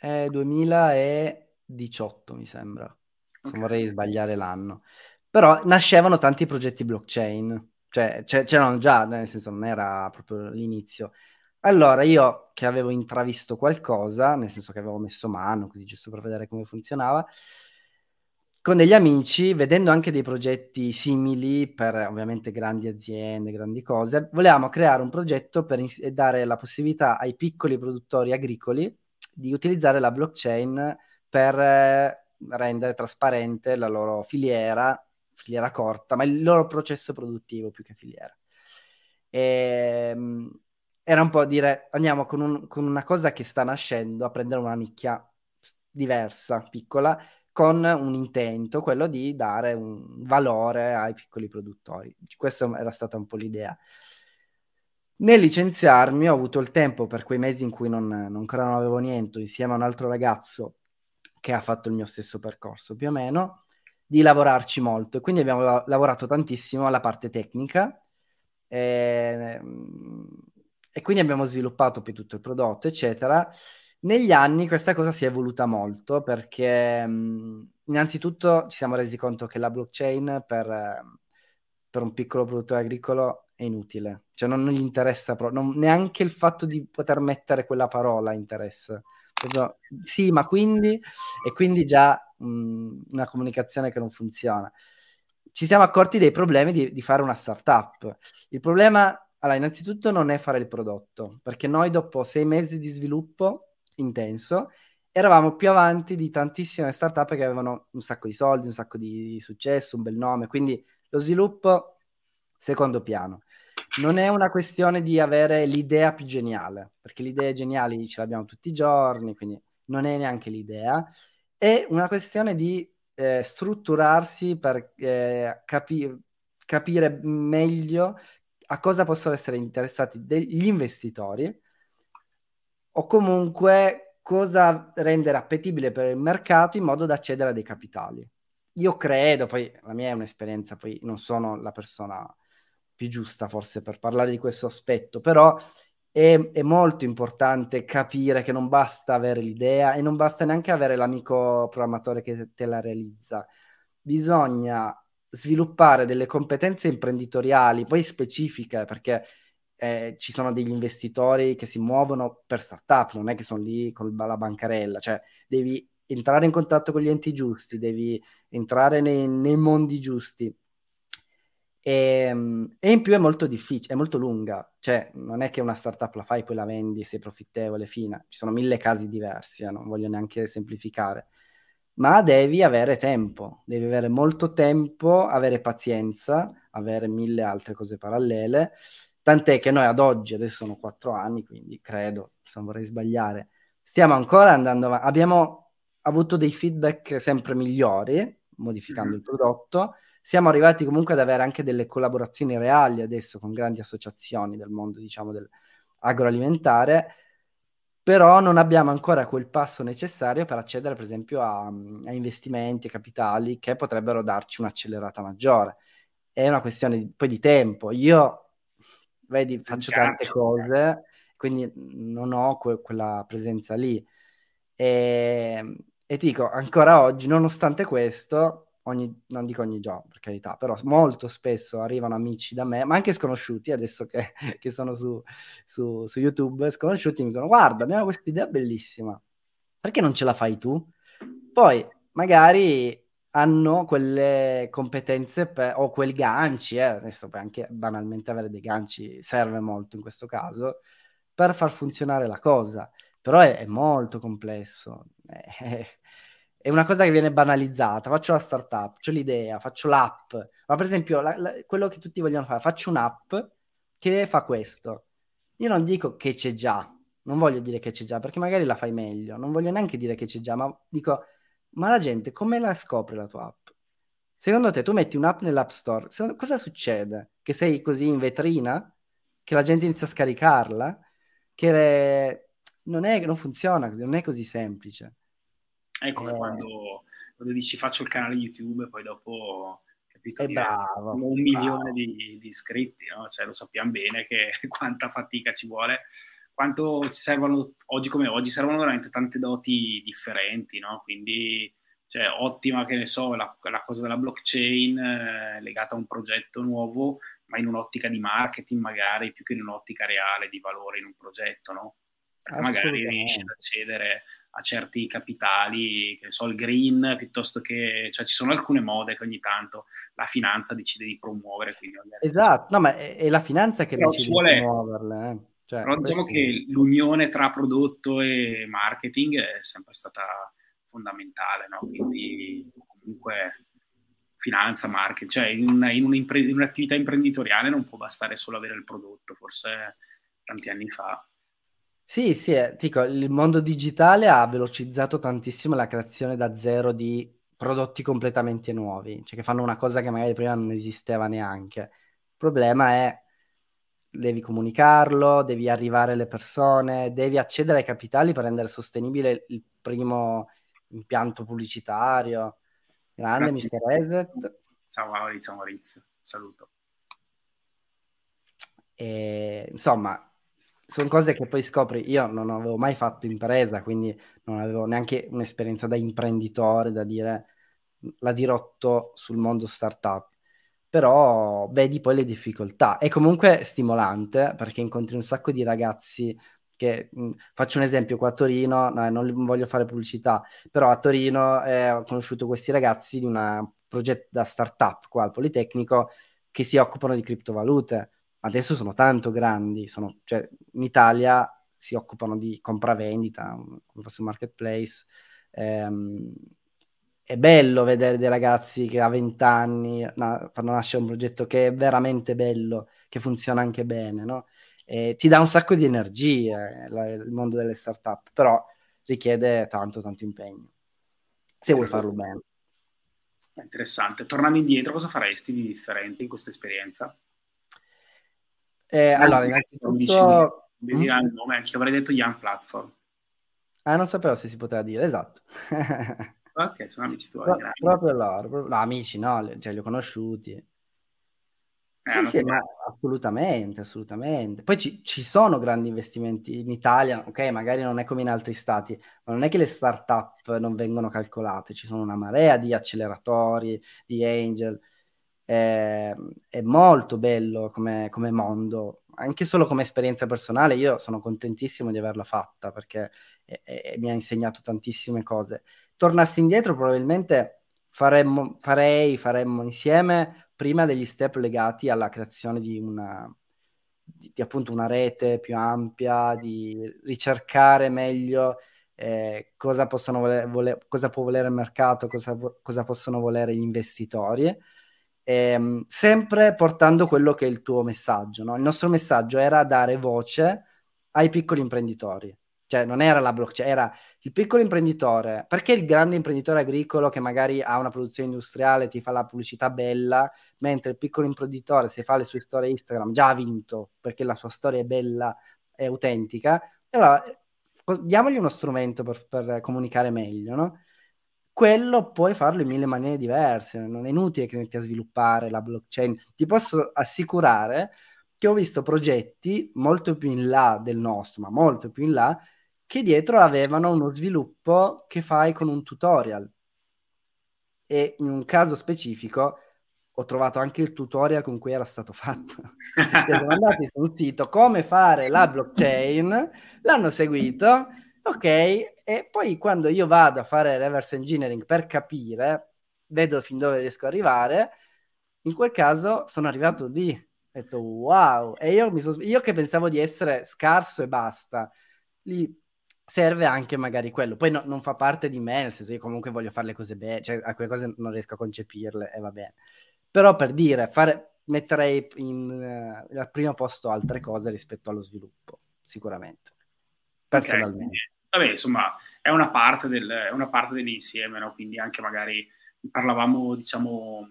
Eh, 2000 e... 18, mi sembra. Okay. Non vorrei sbagliare l'anno. Però nascevano tanti progetti blockchain, cioè c'erano già, nel senso non era proprio l'inizio. Allora io che avevo intravisto qualcosa, nel senso che avevo messo mano, così giusto per vedere come funzionava, con degli amici, vedendo anche dei progetti simili per ovviamente grandi aziende, grandi cose, volevamo creare un progetto per ins- dare la possibilità ai piccoli produttori agricoli di utilizzare la blockchain per eh, rendere trasparente la loro filiera, filiera corta, ma il loro processo produttivo più che filiera. E, ehm, era un po' dire andiamo con, un, con una cosa che sta nascendo a prendere una nicchia diversa, piccola, con un intento, quello di dare un valore ai piccoli produttori. Questa era stata un po' l'idea. Nel licenziarmi ho avuto il tempo per quei mesi in cui non, non ancora non avevo niente, insieme a un altro ragazzo che ha fatto il mio stesso percorso più o meno, di lavorarci molto. E quindi abbiamo la- lavorato tantissimo alla parte tecnica e, ehm, e quindi abbiamo sviluppato poi tutto il prodotto, eccetera. Negli anni questa cosa si è evoluta molto perché mh, innanzitutto ci siamo resi conto che la blockchain per, per un piccolo produttore agricolo è inutile, cioè non, non gli interessa proprio, neanche il fatto di poter mettere quella parola interessa. Proprio, sì, ma quindi, e quindi già mh, una comunicazione che non funziona. Ci siamo accorti dei problemi di, di fare una startup. Il problema allora, innanzitutto non è fare il prodotto, perché noi dopo sei mesi di sviluppo intenso eravamo più avanti di tantissime startup che avevano un sacco di soldi, un sacco di successo, un bel nome, quindi lo sviluppo secondo piano. Non è una questione di avere l'idea più geniale, perché le idee geniali ce le abbiamo tutti i giorni, quindi non è neanche l'idea, è una questione di eh, strutturarsi per eh, capi- capire meglio a cosa possono essere interessati gli investitori o comunque cosa rendere appetibile per il mercato in modo da accedere a dei capitali. Io credo, poi la mia è un'esperienza, poi non sono la persona più giusta forse per parlare di questo aspetto, però è, è, molto importante capire che non basta avere l'idea e non basta neanche avere l'amico programmatore che te la realizza. Bisogna sviluppare delle competenze imprenditoriali, poi specifiche, perché eh, ci sono degli investitori che si muovono per startup, non è che sono lì con la bancarella, cioè devi entrare in contatto con gli enti giusti, devi entrare nei, nei mondi giusti. E, ehm, e, in più è molto difficile, è molto lunga, cioè non è che una startup la fai poi la vendi, sei profittevole, fine. Ci sono mille casi diversi, eh, non voglio neanche semplificare ma devi avere tempo, devi avere molto tempo, avere pazienza, avere mille altre cose parallele, tant'è che noi ad oggi, adesso sono quattro anni, quindi credo, non vorrei sbagliare, stiamo ancora andando avanti, abbiamo avuto dei feedback sempre migliori, modificando mm-hmm. il prodotto, siamo arrivati comunque ad avere anche delle collaborazioni reali adesso con grandi associazioni del mondo, diciamo, dell'agroalimentare, però non abbiamo ancora quel passo necessario per accedere, per esempio, a, a investimenti, capitali che potrebbero darci un'accelerata maggiore. È una questione di, poi di tempo. Io, vedi, faccio tante cose, quindi non ho que- quella presenza lì. E, e ti dico, ancora oggi, nonostante questo, ogni, non dico ogni giorno per carità, però molto spesso arrivano amici da me, ma anche sconosciuti, adesso che, che sono su, su, su, YouTube, sconosciuti mi dicono guarda, abbiamo questa idea bellissima, perché non ce la fai tu? Poi magari hanno quelle competenze per, o quel ganci, eh, adesso poi anche banalmente avere dei ganci serve molto in questo caso, per far funzionare la cosa, però è, è molto complesso. Eh, è una cosa che viene banalizzata. Faccio la startup, faccio l'idea, faccio l'app. Ma per esempio, la, la, quello che tutti vogliono fare, faccio un'app che fa questo. Io non dico che c'è già, non voglio dire che c'è già, perché magari la fai meglio. Non voglio neanche dire che c'è già, ma dico, ma la gente come la scopre la tua app? Secondo te tu metti un'app nell'app store, secondo, cosa succede? Che sei così in vetrina? Che la gente inizia a scaricarla? Che le... non, è, non funziona non è così semplice. È come eh. quando, quando, dici faccio il canale YouTube e poi dopo capito, bravo, un milione di, di, iscritti, no? cioè, lo sappiamo bene che quanta fatica ci vuole, quanto ci servono oggi come oggi, servono veramente tante doti differenti, no? quindi cioè, ottima che ne so la, la cosa della blockchain eh, legata a un progetto nuovo, ma in un'ottica di marketing magari più che in un'ottica reale di valore in un progetto, no? Magari riesci ad accedere a certi capitali, che ne so, il green, piuttosto che, cioè ci sono alcune mode che ogni tanto la finanza decide di promuovere. esatto, no, ma è, è, la finanza che però decide vuole... di promuoverle. Eh. Cioè, però diciamo che l'unione tra prodotto e marketing è sempre stata fondamentale, no? Quindi comunque finanza, marketing, cioè in, una, in, un'impre- in un'attività imprenditoriale non può bastare solo avere il prodotto, forse tanti anni fa sì, sì, eh, dico, il mondo digitale ha velocizzato tantissimo la creazione da zero di prodotti completamente nuovi, cioè che fanno una cosa che magari prima non esisteva neanche. Il problema è devi comunicarlo, devi arrivare alle persone, devi accedere ai capitali per rendere sostenibile il primo impianto pubblicitario. Grande Grazie. Mr. Reset. Ciao Maurizio, Maurizio, saluto. E, insomma, sono cose che poi scopri. Io non avevo mai fatto impresa, quindi non avevo neanche un'esperienza da imprenditore da dire la dirotto sul mondo startup. però vedi poi le difficoltà. È comunque stimolante perché incontri un sacco di ragazzi che mh, faccio un esempio qua a Torino, no, non voglio fare pubblicità, però a Torino eh, ho conosciuto questi ragazzi di un progetto da startup qua al Politecnico che si occupano di criptovalute. Adesso sono tanto grandi, sono, cioè, in Italia si occupano di compravendita, come fosse un marketplace. Ehm, è bello vedere dei ragazzi che a 20 anni na- fanno nascere un progetto che è veramente bello, che funziona anche bene, no? E ti dà un sacco di energie la, il mondo delle startup, però richiede tanto, tanto impegno, se vuoi farlo bene. Interessante. Tornando indietro, cosa faresti di differente in questa esperienza? Eh, allora, innanzitutto... Devi dire il nome, anche io avrei detto Young Platform. Ah, non sapevo se si poteva dire, esatto. ok, sono amici tuoi. Pro- proprio loro, no, amici no, cioè li ho conosciuti. Eh, sì, sì, ma assolutamente, assolutamente. Poi ci, ci, sono grandi investimenti in Italia, ok, magari non è come in altri stati, ma non è che le start-up non vengono calcolate, ci sono una marea di acceleratori, di angel. Eh, è molto bello come, come, mondo, anche solo come esperienza personale. Io sono contentissimo di averla fatta perché è, è, mi ha insegnato tantissime cose. Tornassi indietro, probabilmente faremmo, farei, faremmo insieme prima degli step legati alla creazione di una, di, di appunto una rete più ampia, di ricercare meglio eh, cosa, possono voler, voler, cosa può volere il mercato, cosa, cosa possono volere gli investitori, ehm, sempre portando quello che è il tuo messaggio. No? Il nostro messaggio era dare voce ai piccoli imprenditori. Cioè, non era la blockchain, era il piccolo imprenditore. Perché il grande imprenditore agricolo che magari ha una produzione industriale ti fa la pubblicità bella, mentre il piccolo imprenditore, se fa le sue storie Instagram, già ha vinto perché la sua storia è bella e autentica. Allora, diamogli uno strumento per, per comunicare meglio, no? Quello puoi farlo in mille maniere diverse, non è inutile che metti a sviluppare la blockchain. Ti posso assicurare che ho visto progetti molto più in là del nostro, ma molto più in là, che dietro avevano uno sviluppo che fai con un tutorial. E in un caso specifico ho trovato anche il tutorial con cui era stato fatto. Siamo andati su un sito come fare la blockchain, l'hanno seguito, ok, e poi quando io vado a fare reverse engineering per capire, vedo fin dove riesco ad arrivare, in quel caso sono arrivato lì, ho detto wow, e io, mi so, io che pensavo di essere scarso e basta, lì serve anche magari quello. Poi no, non fa parte di me, nel senso che comunque voglio fare le cose bene, cioè alcune cose non riesco a concepirle e va bene. Però per dire, fare, metterei in, uh, al primo posto altre cose rispetto allo sviluppo, sicuramente. Personalmente. Okay. Vabbè, insomma, è una parte, del, è una parte dell'insieme, no? Quindi anche magari parlavamo, diciamo,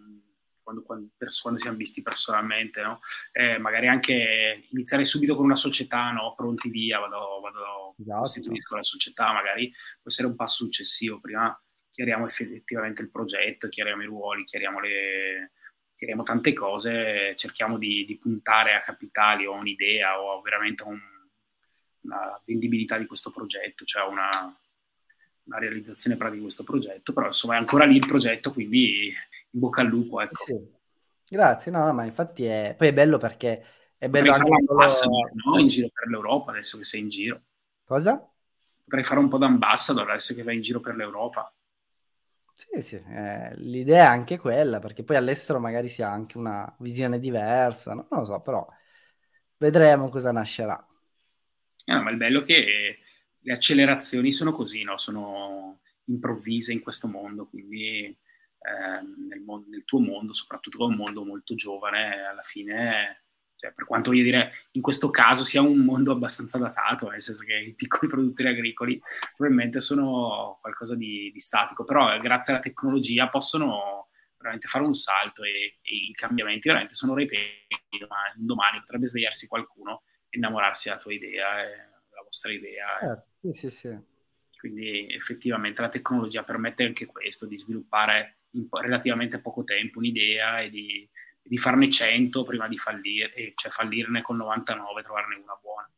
quando, quando, quando, siamo visti personalmente, no? eh, magari anche iniziare subito con una società, no? pronti via, vado, vado esatto. costituisco la società, magari può essere un passo successivo, prima chiariamo effettivamente il progetto, chiariamo i ruoli, chiariamo, le, chiariamo tante cose, cerchiamo di, di, puntare a capitali o a un'idea o veramente a un, una vendibilità di questo progetto, cioè una, una realizzazione pratica di questo progetto, però insomma è ancora lì il progetto, quindi in bocca al lupo. Ecco. Sì. Grazie, no, no, ma infatti è... poi è bello perché è bello Potrei anche fare ambassador, no? in giro per l'Europa adesso che sei in giro. Cosa? Potrei fare un po' d'ambassador adesso che vai in giro per l'Europa. Sì, sì, eh, l'idea è anche quella, perché poi all'estero magari si ha anche una visione diversa, no? non lo so, però vedremo cosa nascerà. Eh, ma il bello è che le accelerazioni sono così, no? sono improvvise in questo mondo, quindi Ehm, nel, mondo, nel, tuo mondo, soprattutto con un mondo molto giovane, alla fine, cioè, per quanto voglio dire, in questo caso sia un mondo abbastanza datato, nel senso che i piccoli produttori agricoli probabilmente sono qualcosa di, di statico, però grazie alla tecnologia possono veramente fare un salto e, e i cambiamenti veramente sono repenti, domani, domani potrebbe svegliarsi qualcuno innamorarsi della tua idea, della vostra idea. Eh, sì, sì, sì. Quindi effettivamente la tecnologia permette anche questo, di sviluppare in relativamente poco tempo un'idea e di, di farne 100 prima di fallire, cioè fallirne con 99 e trovarne una buona.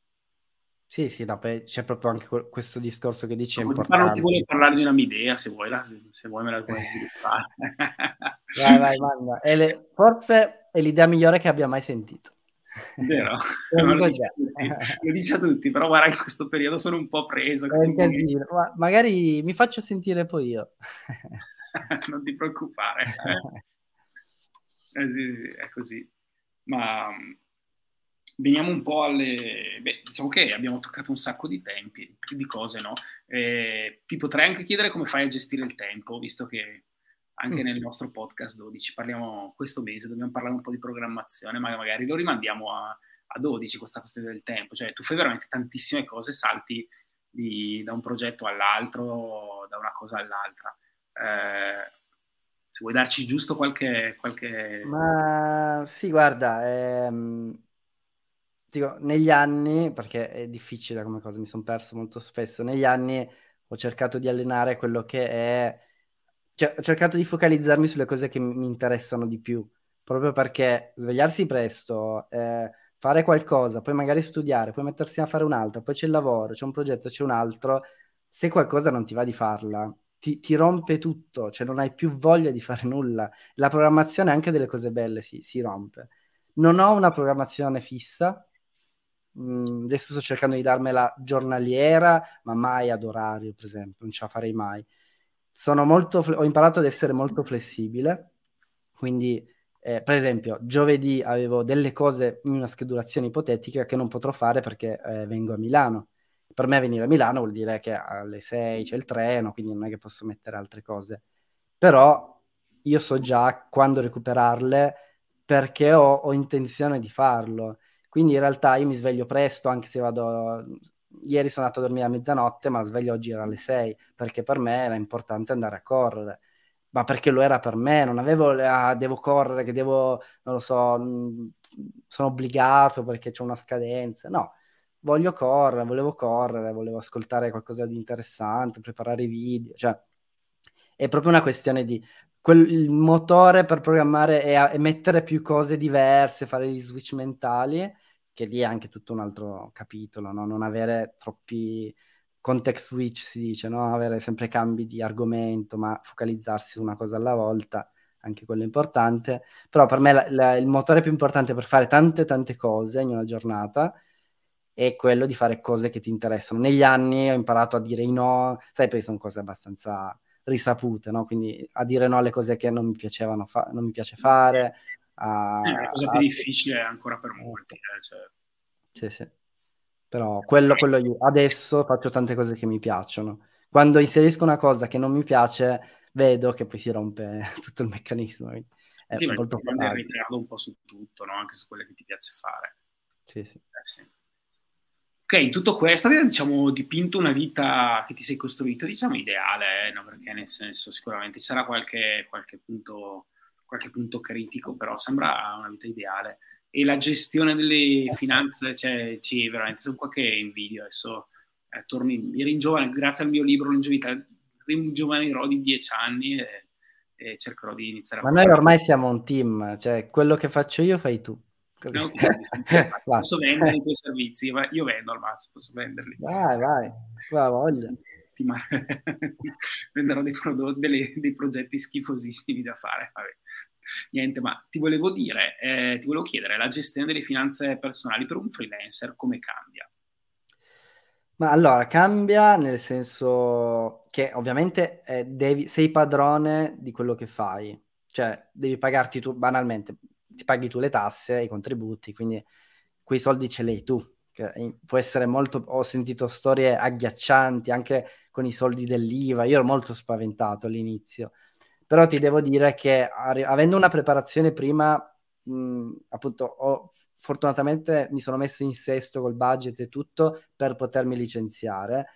Sì, sì, no, c'è proprio anche questo discorso che importante. Non ti voglio parlare di una mia idea, se vuoi, la, se, se vuoi me la puoi sviluppare. Vai, vai, manda. Le... Forse è l'idea migliore che abbia mai sentito. Vero? lo, dice lo, dice a tutti, però guarda, in questo periodo sono un po' preso. Ma magari mi faccio sentire poi io. non ti preoccupare. Eh. Eh, sì, sì, è così. Ma veniamo un po' alle... Beh, diciamo che abbiamo toccato un sacco di tempi, di cose, no? Eh, ti potrei anche chiedere come fai a gestire il tempo, visto che anche mm. nel nostro podcast 12 parliamo questo mese, dobbiamo parlare un po' di programmazione, ma magari lo rimandiamo a, a 12 questa questione del tempo. Cioè, tu fai veramente tantissime cose, salti di, da un progetto all'altro, da una cosa all'altra. Eh, se vuoi darci giusto qualche... qualche... Ma sì, guarda, ehm, dico, negli anni, perché è difficile come cosa, mi sono perso molto spesso, negli anni ho cercato di allenare quello che è... Cioè, ho cercato di focalizzarmi sulle cose che mi interessano di più, proprio perché svegliarsi presto, eh, fare qualcosa, poi magari studiare, poi mettersi a fare un'altra, poi c'è il lavoro, c'è un progetto, c'è un altro, se qualcosa non ti va di farla, ti, ti, rompe tutto, cioè non hai più voglia di fare nulla. La programmazione anche delle cose belle si, si rompe. Non ho una programmazione fissa, Mm, adesso sto cercando di darmela giornaliera, ma mai ad orario, per esempio, non ce la farei mai. Sono molto, ho imparato ad essere molto flessibile, quindi eh, per esempio giovedì avevo delle cose in una schedulazione ipotetica che non potrò fare perché eh, vengo a Milano. Per me venire a Milano vuol dire che alle 6 c'è il treno, quindi non è che posso mettere altre cose. Però io so già quando recuperarle perché ho, ho intenzione di farlo quindi in realtà io mi sveglio presto, anche se vado... Ieri sono andato a dormire a mezzanotte, ma sveglio oggi era alle 6, perché per me era importante andare a correre. Ma perché lo era per me, non avevo, ah, devo correre, che devo, non lo so, mm, sono obbligato perché c'è una scadenza. No, voglio correre, volevo correre, volevo ascoltare qualcosa di interessante, preparare i video, cioè è proprio una questione di quel, il motore per programmare e, mettere più cose diverse, fare gli switch mentali, che lì è anche tutto un altro capitolo, no? non avere troppi context switch, si dice, no? avere sempre cambi di argomento, ma focalizzarsi su una cosa alla volta, anche quello è importante. Però per me la, la, il motore più importante per fare tante tante cose in una giornata è quello di fare cose che ti interessano. Negli anni ho imparato a dire no, sai, poi sono cose abbastanza risapute, no? quindi a dire no alle cose che non mi fa- non mi piace fare. A, è la cosa più a... difficile ancora per molti. Eh, cioè. Sì, sì. Però quello, quello io adesso faccio tante cose che mi piacciono. Quando inserisco una cosa che non mi piace, vedo che poi si rompe tutto il meccanismo. È sì, molto ma ti un po' su tutto, no? anche su quelle che ti piace fare. Sì, sì. Eh, sì. Ok, in tutto questo avete diciamo, dipinto una vita che ti sei costruito, diciamo, ideale, eh? no? perché nel senso sicuramente c'era qualche, qualche, punto, qualche punto critico, però sembra una vita ideale. E la gestione delle finanze, cioè, sì, veramente sono qua che invidio. Adesso eh, torni, eri giovane, grazie al mio libro Longevità, ringiovanirò di dieci anni e, e cercherò di iniziare a... Ma noi ormai siamo un team, cioè quello che faccio io fai tu. No, posso vendere i tuoi servizi, io vendo al massimo, posso venderli. Vai, vai, la voglia. Ma... Venderò dei, prodotti, delle, dei, progetti schifosissimi da fare. Vabbè. Niente, ma ti volevo dire, eh, ti volevo chiedere, la gestione delle finanze personali per un freelancer come cambia? Ma allora, cambia nel senso che ovviamente eh, devi, sei padrone di quello che fai, cioè devi pagarti tu banalmente, ti paghi tu le tasse, i contributi, quindi quei soldi ce li hai tu. Che può essere molto. Ho sentito storie agghiaccianti anche con i soldi dell'IVA. Io ero molto spaventato all'inizio, però ti devo dire che avendo una preparazione prima, mh, appunto, ho, fortunatamente mi sono messo in sesto col budget e tutto per potermi licenziare.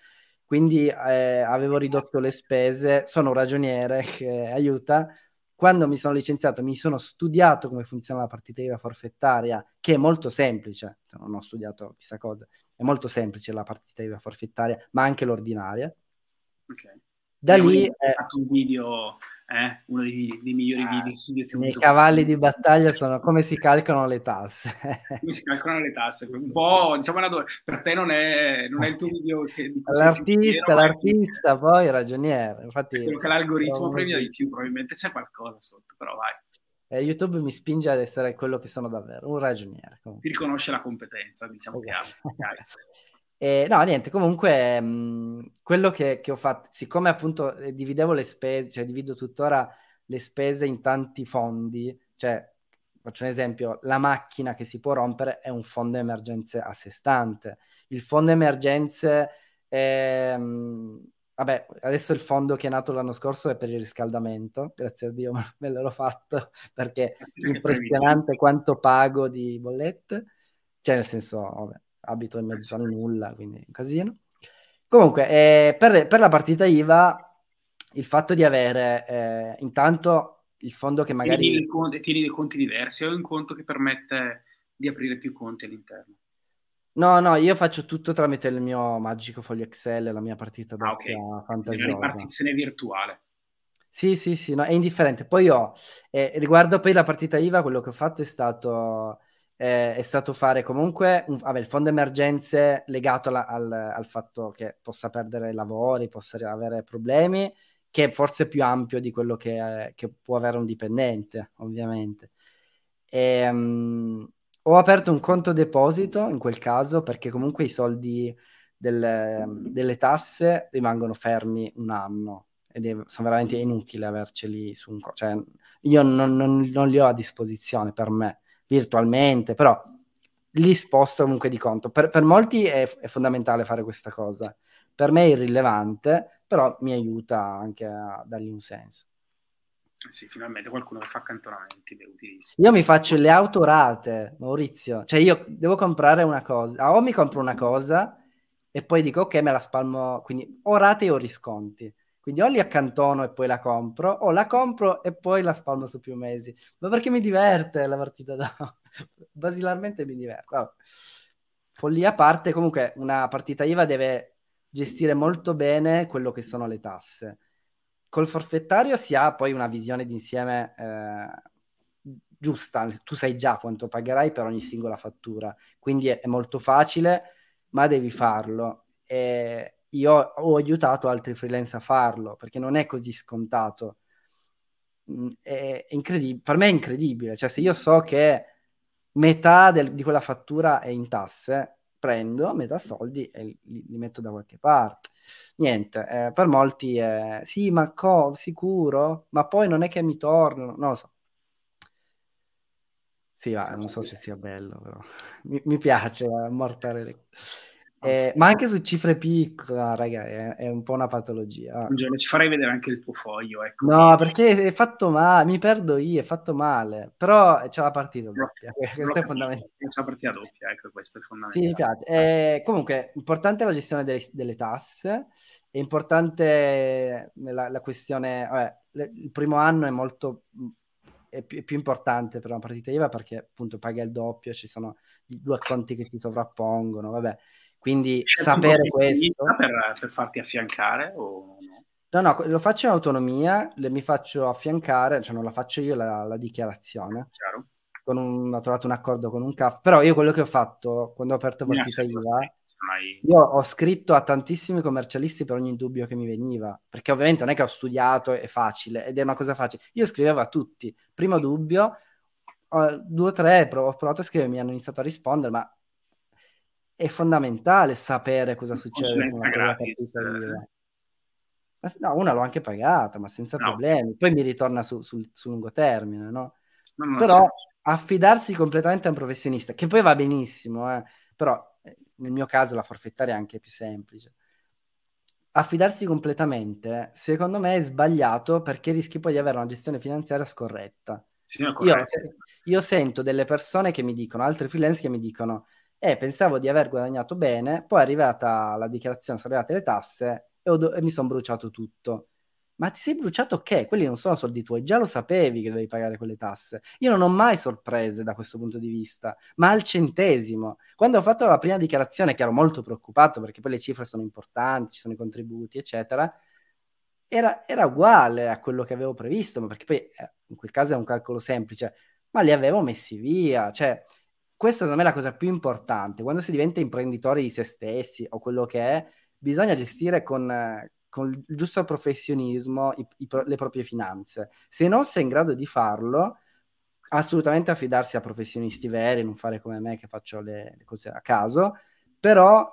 Quindi eh, avevo ridotto le spese, sono un ragioniere che aiuta, quando mi sono licenziato mi sono studiato come funziona la partita IVA forfettaria, che è molto semplice, non ho studiato chissà cosa, è molto semplice la partita IVA forfettaria, ma anche l'ordinaria. Okay. Da lì... Ho fatto un video eh? uno dei, dei migliori ah, video su YouTube. I cavalli di battaglia sono come si calcolano le tasse. come si calcolano le tasse, un po' diciamo do- per te non è, non è il tuo video che l'artista, l'artista, poi ragioniere. Infatti, quello che l'algoritmo premia di più, probabilmente c'è qualcosa sotto, però vai. Eh, YouTube mi spinge ad essere quello che sono davvero, un ragioniere. Comunque. Ti riconosce la competenza, diciamo esatto. che hai. E, no, niente, comunque mh, quello che, che, ho fatto, siccome appunto eh, dividevo le spese, cioè divido tuttora le spese in tanti fondi, cioè faccio un esempio, la macchina che si può rompere è un fondo emergenze a sé stante. Il fondo emergenze, è, mh, vabbè, adesso il fondo che è nato l'anno scorso è per il riscaldamento, grazie a Dio me l'ho fatto perché è impressionante quanto pago di bollette, cioè nel senso, vabbè abito in mezzo al nulla, quindi un casino. Comunque, eh, per, per, la partita IVA, il fatto di avere eh, intanto il fondo che magari... Tieni dei, conti, tieni dei conti diversi o un conto che permette di aprire più conti all'interno? No, no, io faccio tutto tramite il mio magico foglio Excel, la mia partita da ah, okay. fantasia. Una ripartizione virtuale. Sì, sì, sì, no, è indifferente. Poi ho, eh, riguardo poi la partita IVA, quello che ho fatto è stato eh, è stato fare comunque un, vabbè, il fondo emergenze legato la, al, al, fatto che possa perdere lavori, possa avere problemi, che è forse più ampio di quello che, che può avere un dipendente, ovviamente. E, um, ho aperto un conto deposito in quel caso perché comunque i soldi del, delle tasse rimangono fermi un anno ed è, sono veramente inutili averceli su un conto. Cioè, io non, non, non li ho a disposizione per me virtualmente, però li sposto comunque di conto. Per, per molti è, è, fondamentale fare questa cosa, per me è irrilevante, però mi aiuta anche a dargli un senso. Sì, finalmente qualcuno che fa accantonamenti è utilissimo. Io mi faccio le autorate, Maurizio. Cioè io devo comprare una cosa, o mi compro una cosa e poi dico ok, me la spalmo, quindi o rate o risconti. Quindi o li accantono e poi la compro, o la compro e poi la spalmo su più mesi. Ma perché mi diverte la partita da... Basilarmente mi diverte. Oh. Follia a parte, comunque una partita IVA deve gestire molto bene quello che sono le tasse. Col forfettario si ha poi una visione d'insieme eh, giusta, tu sai già quanto pagherai per ogni singola fattura, quindi è, è molto facile, ma devi farlo. E io ho aiutato altri freelance a farlo perché non è così scontato. Mm, è incredibile, per me è incredibile, cioè se io so che metà del, di quella fattura è in tasse, prendo metà soldi e li, li metto da qualche parte. Niente, eh, per molti è sì, ma co, sicuro? Ma poi non è che mi tornano, non lo so. Sì, va, non so se sia bello, però mi, mi piace ammortare le eh, ma anche su cifre piccole, raga, è, è, un po' una patologia. Un giorno ci farei vedere anche il tuo foglio. Ecco. No, perché è fatto male, mi perdo io, è fatto male. Però c'è la partita doppia, questo è fondamentale. C'è la partita doppia, ecco, questo è fondamentale. Sì, mi piace. Eh, comunque, importante la gestione delle, delle tasse, è importante la, la questione, vabbè, le, il primo anno è molto è più, è più, importante per una partita IVA perché appunto paga il doppio, ci sono due conti che si sovrappongono, vabbè quindi C'è sapere questo... Per, per, farti affiancare o no? No, no, lo faccio in autonomia, le, mi faccio affiancare, cioè non la faccio io la, la dichiarazione. Chiaro. Un, ho trovato un accordo con un CAF, però io quello che ho fatto quando ho aperto partita IVA, io ho scritto a tantissimi commercialisti per ogni dubbio che mi veniva, perché ovviamente non è che ho studiato, è facile, ed è una cosa facile. Io scrivevo a tutti, primo dubbio, due o tre, ho provato a scrivere, mi hanno iniziato a rispondere, ma è fondamentale sapere cosa succede gratis. No, una l'ho anche pagata, ma senza no. problemi. Poi mi ritorna su, su, su lungo termine, no? no, però affidarsi completamente a un professionista, che poi va benissimo, eh? però eh, nel mio caso la forfettaria è anche più semplice. Affidarsi completamente, secondo me, è sbagliato perché rischi poi di avere una gestione finanziaria scorretta. Sì, io, io sento delle persone che mi dicono, altri freelance che mi dicono e pensavo di aver guadagnato bene, poi è arrivata la dichiarazione, sono arrivate le tasse e, do- e mi sono bruciato tutto. Ma ti sei bruciato che? Quelli non sono soldi tuoi, già lo sapevi che dovevi pagare quelle tasse. Io non ho mai sorprese da questo punto di vista, ma al centesimo. Quando ho fatto la prima dichiarazione, che ero molto preoccupato perché poi le cifre sono importanti, ci sono i contributi, eccetera, era, era, uguale a quello che avevo previsto, ma perché poi eh, in quel caso è un calcolo semplice, ma li avevo messi via. Cioè, questa secondo me è la cosa più importante. Quando si diventa imprenditori di se stessi o quello che è, bisogna gestire con, con il giusto professionismo i, i, le proprie finanze. Se non sei in grado di farlo, assolutamente affidarsi a professionisti veri, non fare come me che faccio le, le cose a caso, però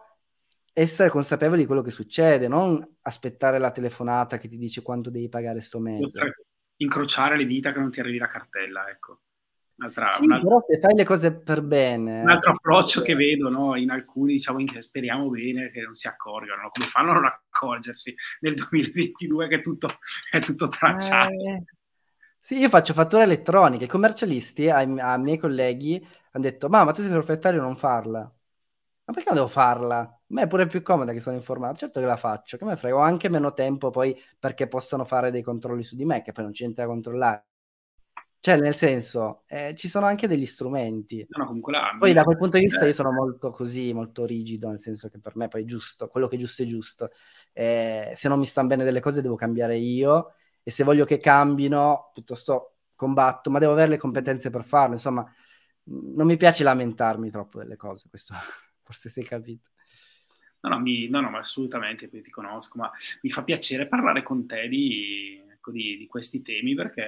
essere consapevoli di quello che succede, non aspettare la telefonata che ti dice quanto devi pagare sto mese. Incrociare le dita che non ti arrivi la cartella, ecco. Un'altra, sì, un'altra, però se fai le cose per bene. Un altro approccio che vedo no? in alcuni, diciamo, in che speriamo bene che non si accorgano. Come fanno a non accorgersi nel 2022 che tutto, è tutto tracciato? Eh, sì, io faccio fatture elettroniche. I commercialisti, ai, ai miei colleghi, hanno detto: Ma, ma tu sei proprietario, non farla. Ma perché non devo farla? A me è pure più comoda che sono informato. Certo che la faccio, che me frega. Ho anche meno tempo poi perché possano fare dei controlli su di me, che poi non c'è niente da controllare. Cioè, nel senso, eh, ci sono anche degli strumenti. No, no, comunque là, poi da quel punto di vista io sono molto così, molto rigido, nel senso che per me poi è giusto, quello che è giusto è giusto. Eh, se non mi stanno bene delle cose devo cambiare io e se voglio che cambino, piuttosto combatto, ma devo avere le competenze per farlo. Insomma, non mi piace lamentarmi troppo delle cose, questo forse si è capito. No, no, mi, no, no, ma assolutamente, poi ti conosco, ma mi fa piacere parlare con te di, ecco, di, di questi temi perché,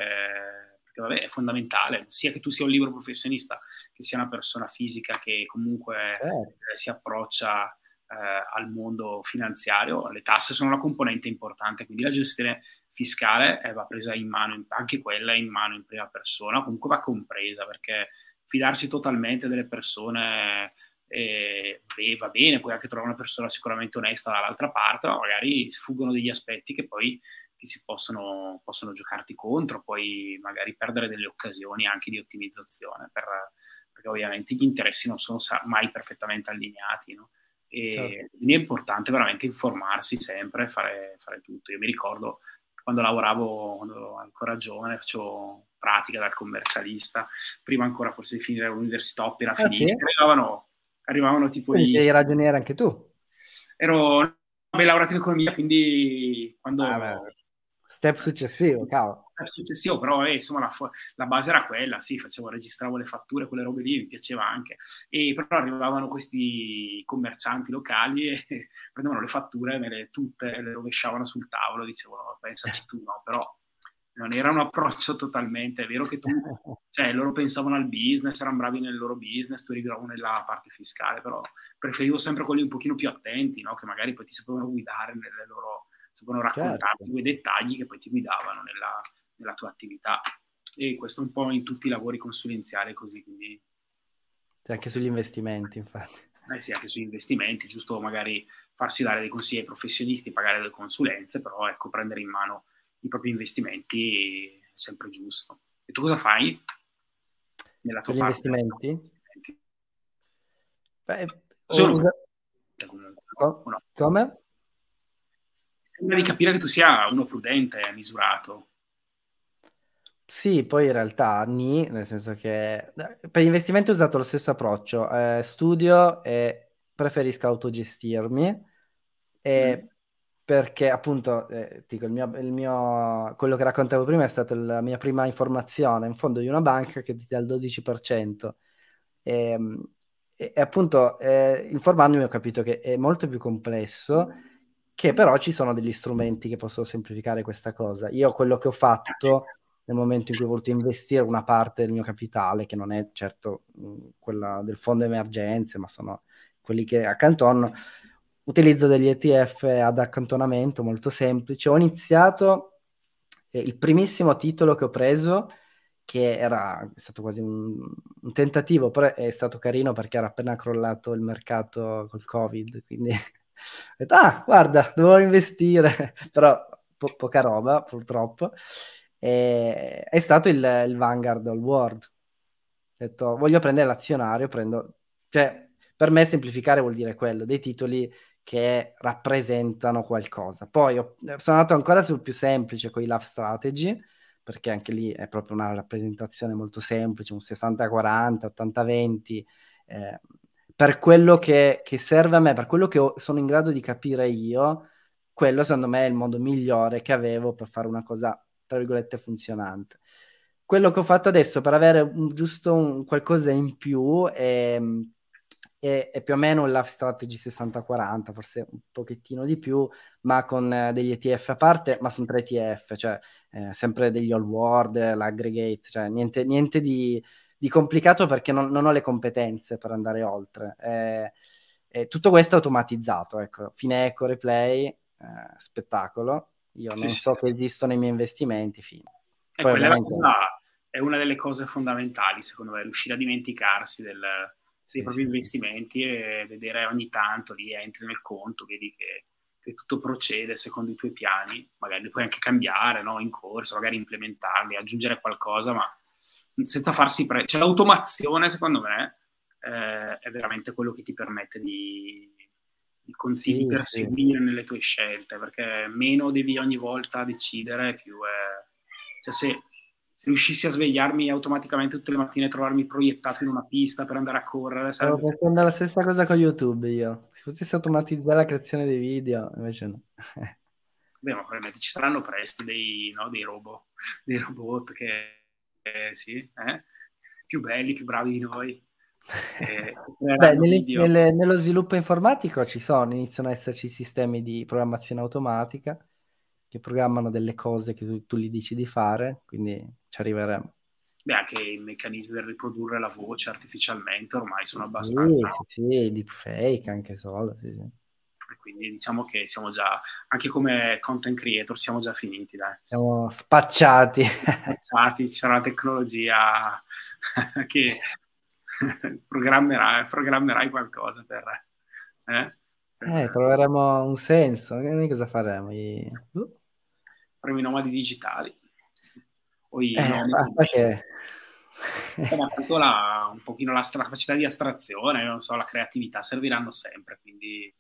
perché vabbè, è fondamentale, sia che tu sia un libro professionista, che sia una persona fisica che comunque certo. eh, si approccia eh, al mondo finanziario, le tasse sono una componente importante, quindi la gestione fiscale eh, va presa in mano, anche quella in mano in prima persona, comunque va compresa perché fidarsi totalmente delle persone eh, beh, va bene, puoi anche trovare una persona sicuramente onesta dall'altra parte, ma magari sfuggono degli aspetti che poi ti si possono, possono giocarti contro, puoi magari perdere delle occasioni anche di ottimizzazione, per, perché ovviamente gli interessi non sono mai perfettamente allineati. No? E certo. quindi è importante veramente informarsi sempre, fare, fare tutto. Io mi ricordo quando lavoravo, quando ero ancora giovane, facevo pratica dal commercialista, prima ancora forse di finire l'università appena ah, finita, sì? arrivavano, arrivavano tipo quindi i... ragioniere anche tu? Ero beh, laureato in economia, quindi quando... Ah, Step successivo, cavolo. Step successivo, però eh, insomma la, la, base era quella, sì, facevo, registravo le fatture, quelle robe lì, mi piaceva anche. E però arrivavano questi commercianti locali e prendevano le fatture, me le tutte le rovesciavano sul tavolo, dicevano pensaci tu, no, però non era un approccio totalmente, è vero che tu, cioè loro pensavano al business, erano bravi nel loro business, tu eri bravo nella parte fiscale, però preferivo sempre quelli un pochino più attenti, no? che magari poi ti sapevano guidare nelle loro sapevano raccontarti certo. quei dettagli che poi ti guidavano nella, nella, tua attività. E questo un po' in tutti i lavori consulenziali così, quindi... Anche sugli investimenti, infatti. Eh sì, anche sugli investimenti, giusto magari farsi dare dei consigli ai professionisti, pagare delle consulenze, però ecco, prendere in mano i propri investimenti è sempre giusto. E tu cosa fai? Nella tua Gli parte? investimenti? Beh, Sono... Usa... Comunque, no? Come? Sembra di capire che tu sia uno prudente e misurato. Sì, poi in realtà ni, nel senso che per investimenti ho usato lo stesso approccio, eh, studio e preferisco autogestirmi e mm. perché appunto, eh, dico, il mio, il mio, quello che raccontavo prima è stata la mia prima informazione in fondo di una banca che ti dà il 12% e, e, e appunto eh, informandomi ho capito che è molto più complesso che però ci sono degli strumenti che possono semplificare questa cosa. Io quello che ho fatto nel momento in cui ho voluto investire una parte del mio capitale, che non è certo mh, quella del fondo emergenze, ma sono quelli che accantono, utilizzo degli ETF ad accantonamento molto semplice. Ho iniziato eh, il primissimo titolo che ho preso, che era stato quasi un, un, tentativo, però è stato carino perché era appena crollato il mercato col Covid, quindi detto, ah, guarda, dovevo investire, però po- poca roba, purtroppo. E, è stato il, il Vanguard All World. Ho detto, voglio prendere l'azionario, prendo... Cioè, per me semplificare vuol dire quello, dei titoli che rappresentano qualcosa. Poi ho, sono andato ancora sul più semplice con i Love Strategy, perché anche lì è proprio una rappresentazione molto semplice, un 60-40, 80-20, eh, per quello che, che, serve a me, per quello che ho, sono in grado di capire io, quello secondo me è il modo migliore che avevo per fare una cosa, tra virgolette, funzionante. Quello che ho fatto adesso per avere un, giusto un qualcosa in più è, è, è più o meno la strategy 60-40, forse un pochettino di più, ma con eh, degli ETF a parte, ma sono tre ETF, cioè eh, sempre degli all world, l'aggregate, cioè niente, niente di, di, complicato perché non, non, ho le competenze per andare oltre. Eh, eh, tutto questo è automatizzato, ecco, Fineco, Replay, eh, spettacolo. Io sì, non so che esistono i miei investimenti, fine. E Poi, ovviamente... cosa, è una delle cose fondamentali, secondo me, riuscire a dimenticarsi del, dei propri investimenti e vedere ogni tanto lì entri nel conto, vedi che, che, tutto procede secondo i tuoi piani, magari li puoi anche cambiare no? in corso, magari implementarli, aggiungere qualcosa, ma senza farsi pre... Cioè l'automazione, secondo me, eh, è veramente quello che ti permette di, di continui sì, perseguire sì. nelle tue scelte, perché meno devi ogni volta decidere, più è... Cioè se se riuscissi a svegliarmi automaticamente tutte le mattine e trovarmi proiettato in una pista per andare a correre. Sarebbe... Stavo pensando la stessa cosa con YouTube io. Se potessi automatizzare la creazione dei video, invece no. Beh, ma probabilmente ci saranno presto dei, no, dei robot, dei robot che, eh, sì, eh? più belli, più bravi di noi. Eh, Beh, nelle, nelle, nello sviluppo informatico ci sono, iniziano ad esserci sistemi di programmazione automatica che programmano delle cose che tu, tu gli dici di fare, quindi ci arriveremo. Beh, anche i meccanismi per riprodurre la voce artificialmente ormai sono abbastanza... Sì, sì, sì deepfake anche solo, sì, sì. Quindi diciamo che siamo già, anche come content creator, siamo già finiti, dai. Siamo spacciati. Spacciati, ci sarà la tecnologia che programmerai, programmerai qualcosa per... Eh? Eh, troveremo un senso. Noi cosa faremo? I... Uh faremo i nomadi digitali. O i eh, nomadi perché... eh, ma tanto la, un pochino la, la, capacità di astrazione, non so, la creatività serviranno sempre, quindi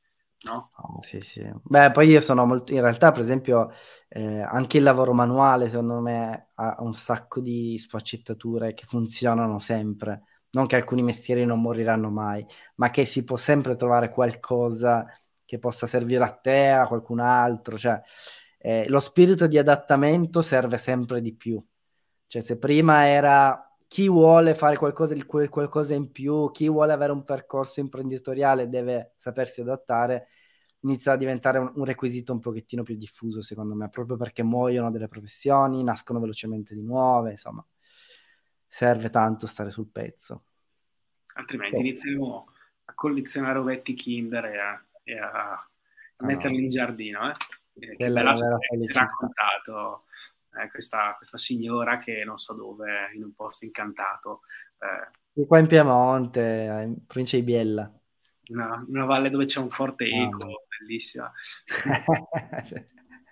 no? Oh, sì, sì. Beh, poi io sono molto, in realtà, per esempio, eh, anche il lavoro manuale, secondo me, ha un sacco di sfaccettature che funzionano sempre. Non che alcuni mestieri non moriranno mai, ma che si può sempre trovare qualcosa che possa servire a te, a qualcun altro. Cioè, eh, lo spirito di adattamento serve sempre di più. Cioè, se prima era chi vuole fare qualcosa, qualcosa in più, chi vuole avere un percorso imprenditoriale deve sapersi adattare, inizia a diventare un, un, requisito un pochettino più diffuso, secondo me, proprio perché muoiono delle professioni, nascono velocemente di nuove, insomma, serve tanto stare sul pezzo. Altrimenti oh. inizieremo a collezionare ovetti Kinder e a, e a ah, metterli no. in giardino, eh? eh, che bella storia ci ha raccontato eh, questa, questa, signora che non so dove, in un posto incantato. Eh, qua in Piemonte, in provincia di Biella. Una, una valle dove c'è un forte eco, oh, bellissima.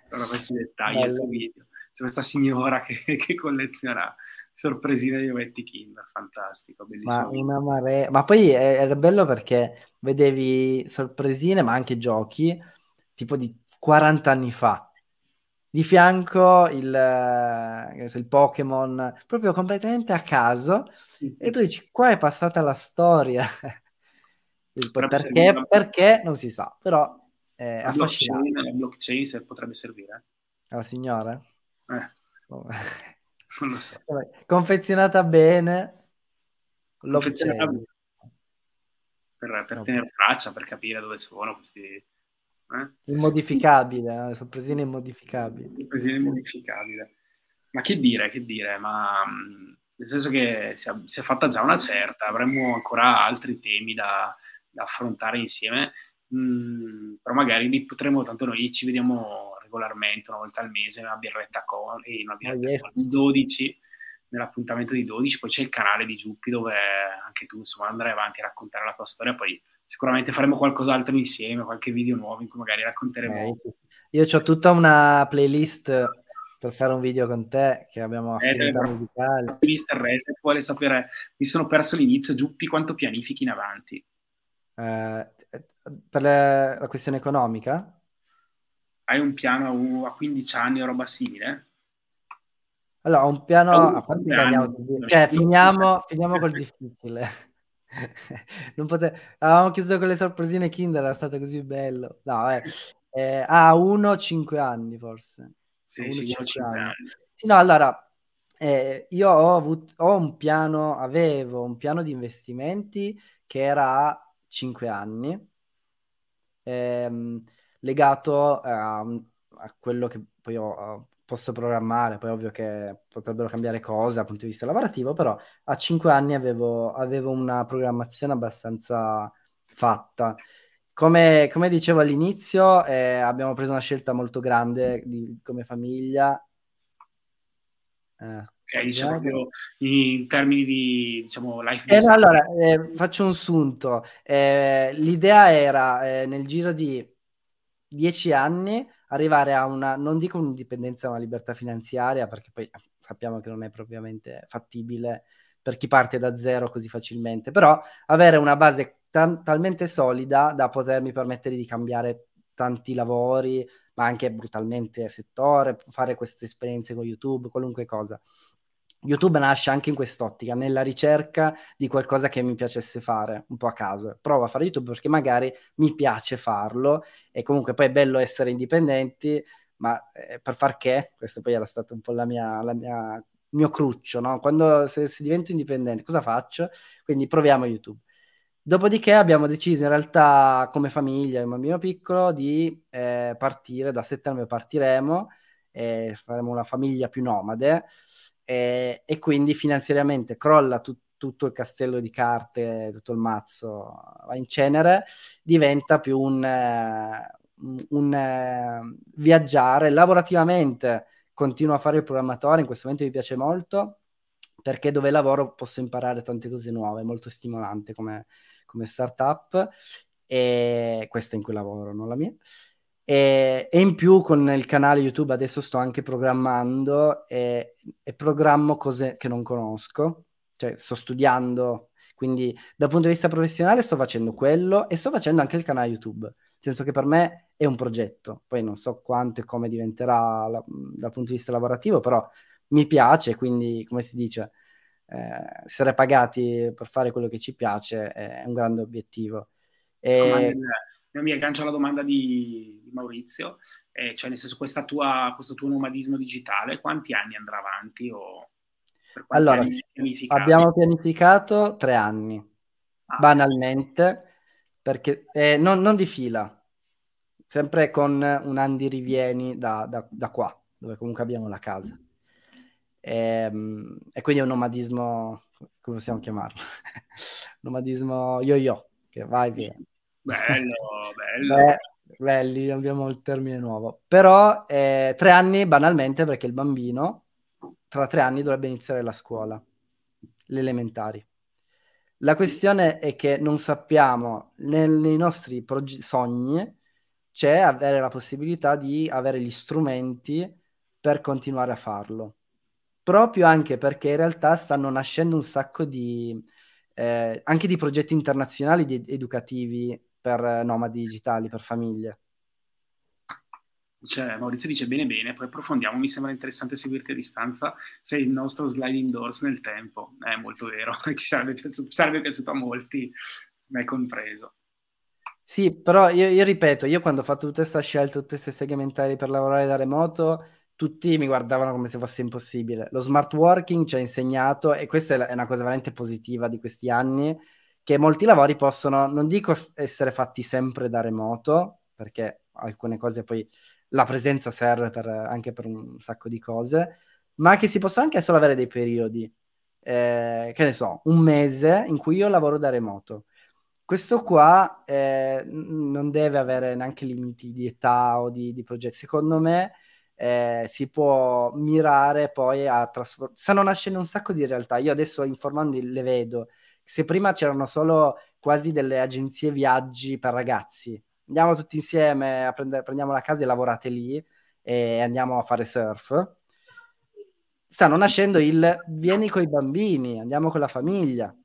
Però questi dettagli del video. C'è questa signora che, che colleziona sorpresine di ovetti Kinder, fantastico, bellissimo. Ma, una marea... ma poi era bello perché vedevi sorpresine, ma anche giochi, tipo di 40 anni fa. Di fianco il, eh, il Pokémon proprio completamente a caso e tu dici qua è passata la storia. perché, perché non si sa, però è la blockchain, la blockchain se potrebbe servire. Alla signora? Eh. Oh. non lo so. Confezionata bene. Confezionata bene. Per, per tenere traccia, per capire dove sono questi eh? Immodificabile, eh? sorpresina immodificabile. Sorpresina immodificabile. Ma che dire, che dire, ma mm, nel senso che si è, si è, fatta già una certa, avremmo ancora altri temi da, da affrontare insieme, mm, però magari li potremo, tanto noi ci vediamo regolarmente, una volta al mese, una birretta con, e una birretta oh, yes. con 12, nell'appuntamento di 12, poi c'è il canale di Giuppi dove anche tu insomma andrai avanti a raccontare la tua storia, poi sicuramente faremo qualcos'altro insieme, qualche video nuovo in cui magari racconteremo. Eh, io ho tutta una playlist per fare un video con te che abbiamo affinità eh, musicale. Mister Reset vuole sapere, mi sono perso l'inizio, Giuppi quanto pianifichi in avanti? Eh, per le, la questione economica? Hai un piano a 15 anni o roba simile? Allora, un piano... Oh, a parte andiamo, cioè, finiamo, finiamo col difficile. non pote... Avevamo chiuso con le sorpresine Kinder, era stato così bello. No, eh, Eh, ah, uno, cinque anni forse. Sì, uno, sì, cinque anni. anni. Sì, no, allora, eh, io ho, avuto, ho un piano, avevo un piano di investimenti che era a cinque anni, ehm, legato a, a, quello che poi ho, posso programmare, poi ovvio che potrebbero cambiare cose dal punto di vista lavorativo, però a cinque anni avevo, avevo una programmazione abbastanza fatta. Come, come dicevo all'inizio, eh, abbiamo preso una scelta molto grande di, come famiglia. Eh, ok, diciamo proprio in termini di diciamo, life eh, Allora, eh, faccio un sunto. Eh, l'idea era eh, nel giro di dieci anni arrivare a una, non dico un'indipendenza, una libertà finanziaria, perché poi sappiamo che non è propriamente fattibile per chi parte da zero così facilmente, però avere una base tan- talmente solida da potermi permettere di cambiare tanti lavori, ma anche brutalmente settore, fare queste esperienze con YouTube, qualunque cosa. YouTube nasce anche in quest'ottica, nella ricerca di qualcosa che mi piacesse fare, un po' a caso. Provo a fare YouTube perché magari mi piace farlo e comunque poi è bello essere indipendenti, ma eh, per far che? Questo poi era stato un po' la mia, la mia il mio cruccio, no? Quando se, se divento indipendente, cosa faccio? Quindi proviamo YouTube. Dopodiché abbiamo deciso in realtà come famiglia, un bambino piccolo, di eh, partire, da settembre partiremo, e faremo una famiglia più nomade e, e quindi finanziariamente crolla tut, tutto il castello di carte, tutto il mazzo va in cenere, diventa più un, un, un uh, viaggiare lavorativamente. Continuo a fare il programmatore, in questo momento mi piace molto perché dove lavoro posso imparare tante cose nuove, molto stimolante come, come startup e questa in cui lavoro, non la mia. E, e, in più con il canale YouTube adesso sto anche programmando e, e, programmo cose che non conosco, cioè sto studiando, quindi dal punto di vista professionale sto facendo quello e sto facendo anche il canale YouTube, nel senso che per me è un progetto, poi non so quanto e come diventerà la, dal punto di vista lavorativo, però mi piace, quindi come si dice, eh, essere pagati per fare quello che ci piace è un grande obiettivo. E mi aggancio alla domanda di, di Maurizio, eh, cioè nel senso tua, questo tuo nomadismo digitale, quanti anni andrà avanti? Allora, abbiamo pianificato tre anni, ah, banalmente, perché eh, non, non, di fila, sempre con un anno di rivieni da, da, da qua, dove comunque abbiamo la casa. E, ehm, e quindi è un nomadismo, come possiamo chiamarlo? nomadismo yo-yo, che vai via. Bello, bello. Beh, belli, abbiamo il termine nuovo. Però eh, tre anni banalmente perché il bambino tra tre anni dovrebbe iniziare la scuola, le elementari. La questione è che non sappiamo, nel, nei nostri proge- sogni c'è avere la possibilità di avere gli strumenti per continuare a farlo. Proprio anche perché in realtà stanno nascendo un sacco di, eh, anche di progetti internazionali di educativi per nomadi digitali, per famiglie. Cioè, Maurizio dice bene bene, poi approfondiamo, mi sembra interessante seguirti a distanza, sei il nostro sliding doors nel tempo, è molto vero, ci sarebbe piaciuto, sarebbe piaciuto a molti, me compreso. Sì, però io, io, ripeto, io quando ho fatto tutta questa scelta, tutte queste segmentari per lavorare da remoto, tutti mi guardavano come se fosse impossibile. Lo smart working ci ha insegnato, e questa è una cosa veramente positiva di questi anni, che molti lavori possono, non dico essere fatti sempre da remoto, perché alcune cose poi la presenza serve per, anche per un sacco di cose, ma che si possono anche solo avere dei periodi, eh, che ne so, un mese in cui io lavoro da remoto. Questo qua eh, non deve avere neanche limiti di età o di, di progetti. Secondo me eh, si può mirare poi a trasformare. Stanno nascendo un sacco di realtà. Io adesso informando le vedo se prima c'erano solo quasi delle agenzie viaggi per ragazzi, andiamo tutti insieme a prendere, prendiamo la casa e lavorate lì e andiamo a fare surf. Stanno nascendo il vieni con i bambini, andiamo con la famiglia.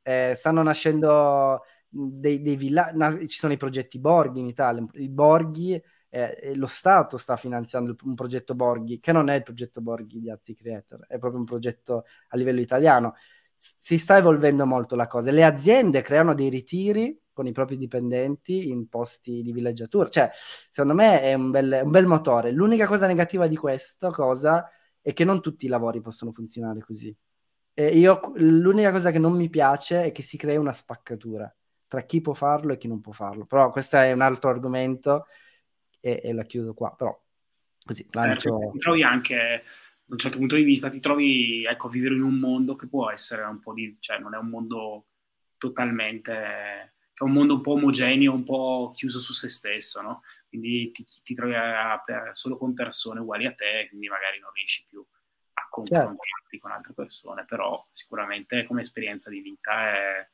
Eh, stanno nascendo dei, dei villaggi, ci sono i progetti Borghi in Italia, i Borghi, eh, lo Stato sta finanziando un progetto Borghi, che non è il progetto Borghi di Atti Creator, è proprio un progetto a livello italiano si sta evolvendo molto la cosa. Le aziende creano dei ritiri con i propri dipendenti in posti di villeggiatura. Cioè, secondo me è un bel, un bel motore. L'unica cosa negativa di questa cosa è che non tutti i lavori possono funzionare così. E io, l'unica cosa che non mi piace è che si crea una spaccatura tra chi può farlo e chi non può farlo. Però questo è un altro argomento e, e la chiudo qua. Però così lancio... Certo, trovi anche da un certo punto di vista ti trovi ecco, a vivere in un mondo che può essere un po' di, cioè non è un mondo totalmente, cioè un mondo un po' omogeneo, un po' chiuso su se stesso, no? Quindi ti, ti trovi a, a, solo con persone uguali a te, quindi magari non riesci più a confrontarti certo. con altre persone, però sicuramente come esperienza di vita è,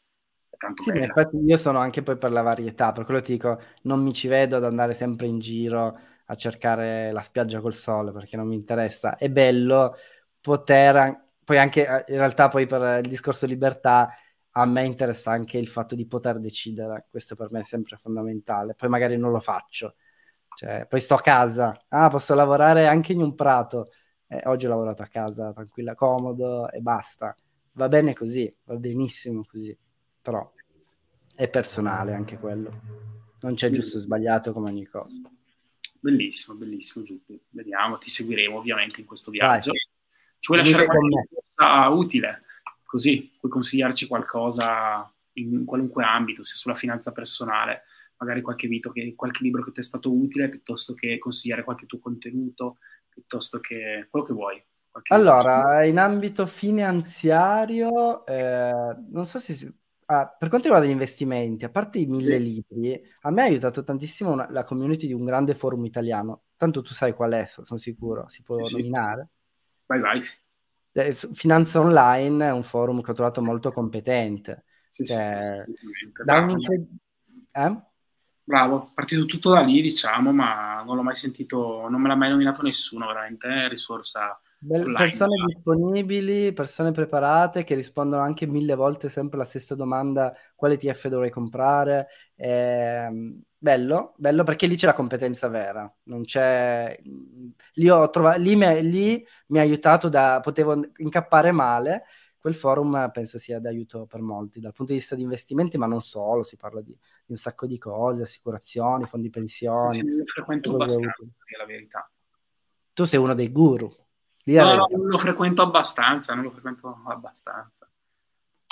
è tanto sì, bella. Infatti io sono anche poi per la varietà, per quello ti dico, non mi ci vedo ad andare sempre in giro a cercare la spiaggia col sole perché non mi interessa. È bello poter, poi anche in realtà poi per il discorso libertà a me interessa anche il fatto di poter decidere, questo per me è sempre fondamentale, poi magari non lo faccio, cioè, poi sto a casa, ah posso lavorare anche in un prato, eh, oggi ho lavorato a casa tranquilla, comodo e basta, va bene così, va benissimo così, però è personale anche quello, non c'è giusto o sbagliato come ogni cosa. Bellissimo, bellissimo Giuppi. Vediamo, ti seguiremo ovviamente in questo viaggio. Vai. Ci vuoi lasciare qualche cosa utile? Così puoi consigliarci qualcosa in qualunque ambito, sia sulla finanza personale, magari qualche, che, qualche libro che ti è stato utile, piuttosto che consigliare qualche tuo contenuto, piuttosto che quello che vuoi. Allora, in ambito finanziario, eh, non so se Ah, per quanto riguarda gli investimenti, a parte i mille sì. libri, a me ha aiutato tantissimo una, la community di un grande forum italiano. Tanto tu sai qual è, sono sicuro, si può sì, nominare. Sì. Vai, vai. Eh, Finanza Online è un forum che ho trovato molto competente. Sì, cioè, un eh? Bravo, partito tutto da lì, diciamo, ma non l'ho mai sentito, non me l'ha mai nominato nessuno, veramente, risorsa persone disponibili, persone preparate che rispondono anche mille volte sempre la stessa domanda: quale TF dovrei comprare? Eh, bello, bello perché lì c'è la competenza vera, non c'è. Lì, ho trovato, lì, mi, lì mi ha aiutato da. potevo incappare male. Quel forum penso sia d'aiuto per molti dal punto di vista di investimenti, ma non solo, si parla di, di un sacco di cose, assicurazioni, fondi pensioni. Sì, frequento abbastanza, è la verità. Tu sei uno dei guru. No, no, non lo frequento abbastanza, non lo frequento abbastanza.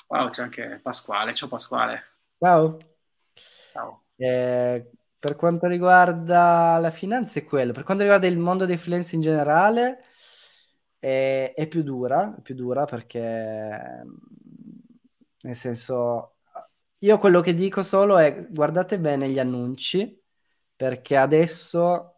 Wow, c'è anche Pasquale. Ciao Pasquale. Ciao. Ciao. Eh, per quanto riguarda la finanza è quello. Per quanto riguarda il mondo dei freelance in generale è, è più dura, è più dura perché nel senso io quello che dico solo è guardate bene gli annunci perché adesso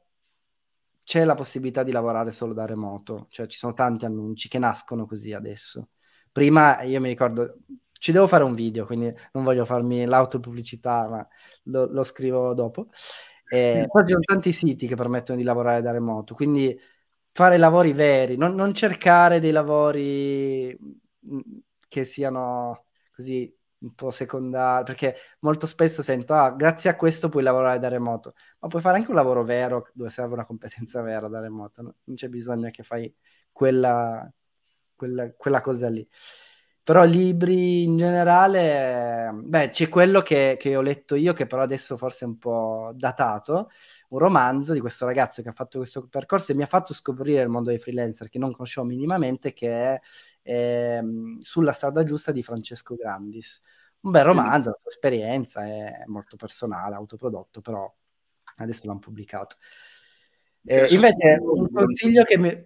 c'è la possibilità di lavorare solo da remoto, cioè ci sono tanti annunci che nascono così adesso. Prima io mi ricordo, ci devo fare un video, quindi non voglio farmi l'autopubblicità, ma lo, lo scrivo dopo. E poi ci sono tanti siti che permettono di lavorare da remoto, quindi fare lavori veri, non, non cercare dei lavori mm, che siano così un po' secondario, perché molto spesso sento, ah, grazie a questo puoi lavorare da remoto, ma puoi fare anche un lavoro vero dove serve una competenza vera da remoto, no? non c'è bisogno che fai quella, quella, quella, cosa lì. Però libri in generale, beh, c'è quello che, che ho letto io, che però adesso forse è un po' datato, un romanzo di questo ragazzo che ha fatto questo percorso e mi ha fatto scoprire il mondo dei freelancer che non conoscevo minimamente, che è eh, Sulla strada giusta di Francesco Grandis. Un bel romanzo, la sua esperienza è molto personale, autoprodotto, però adesso l'hanno pubblicato. Eh, invece un consiglio che mi... Eh?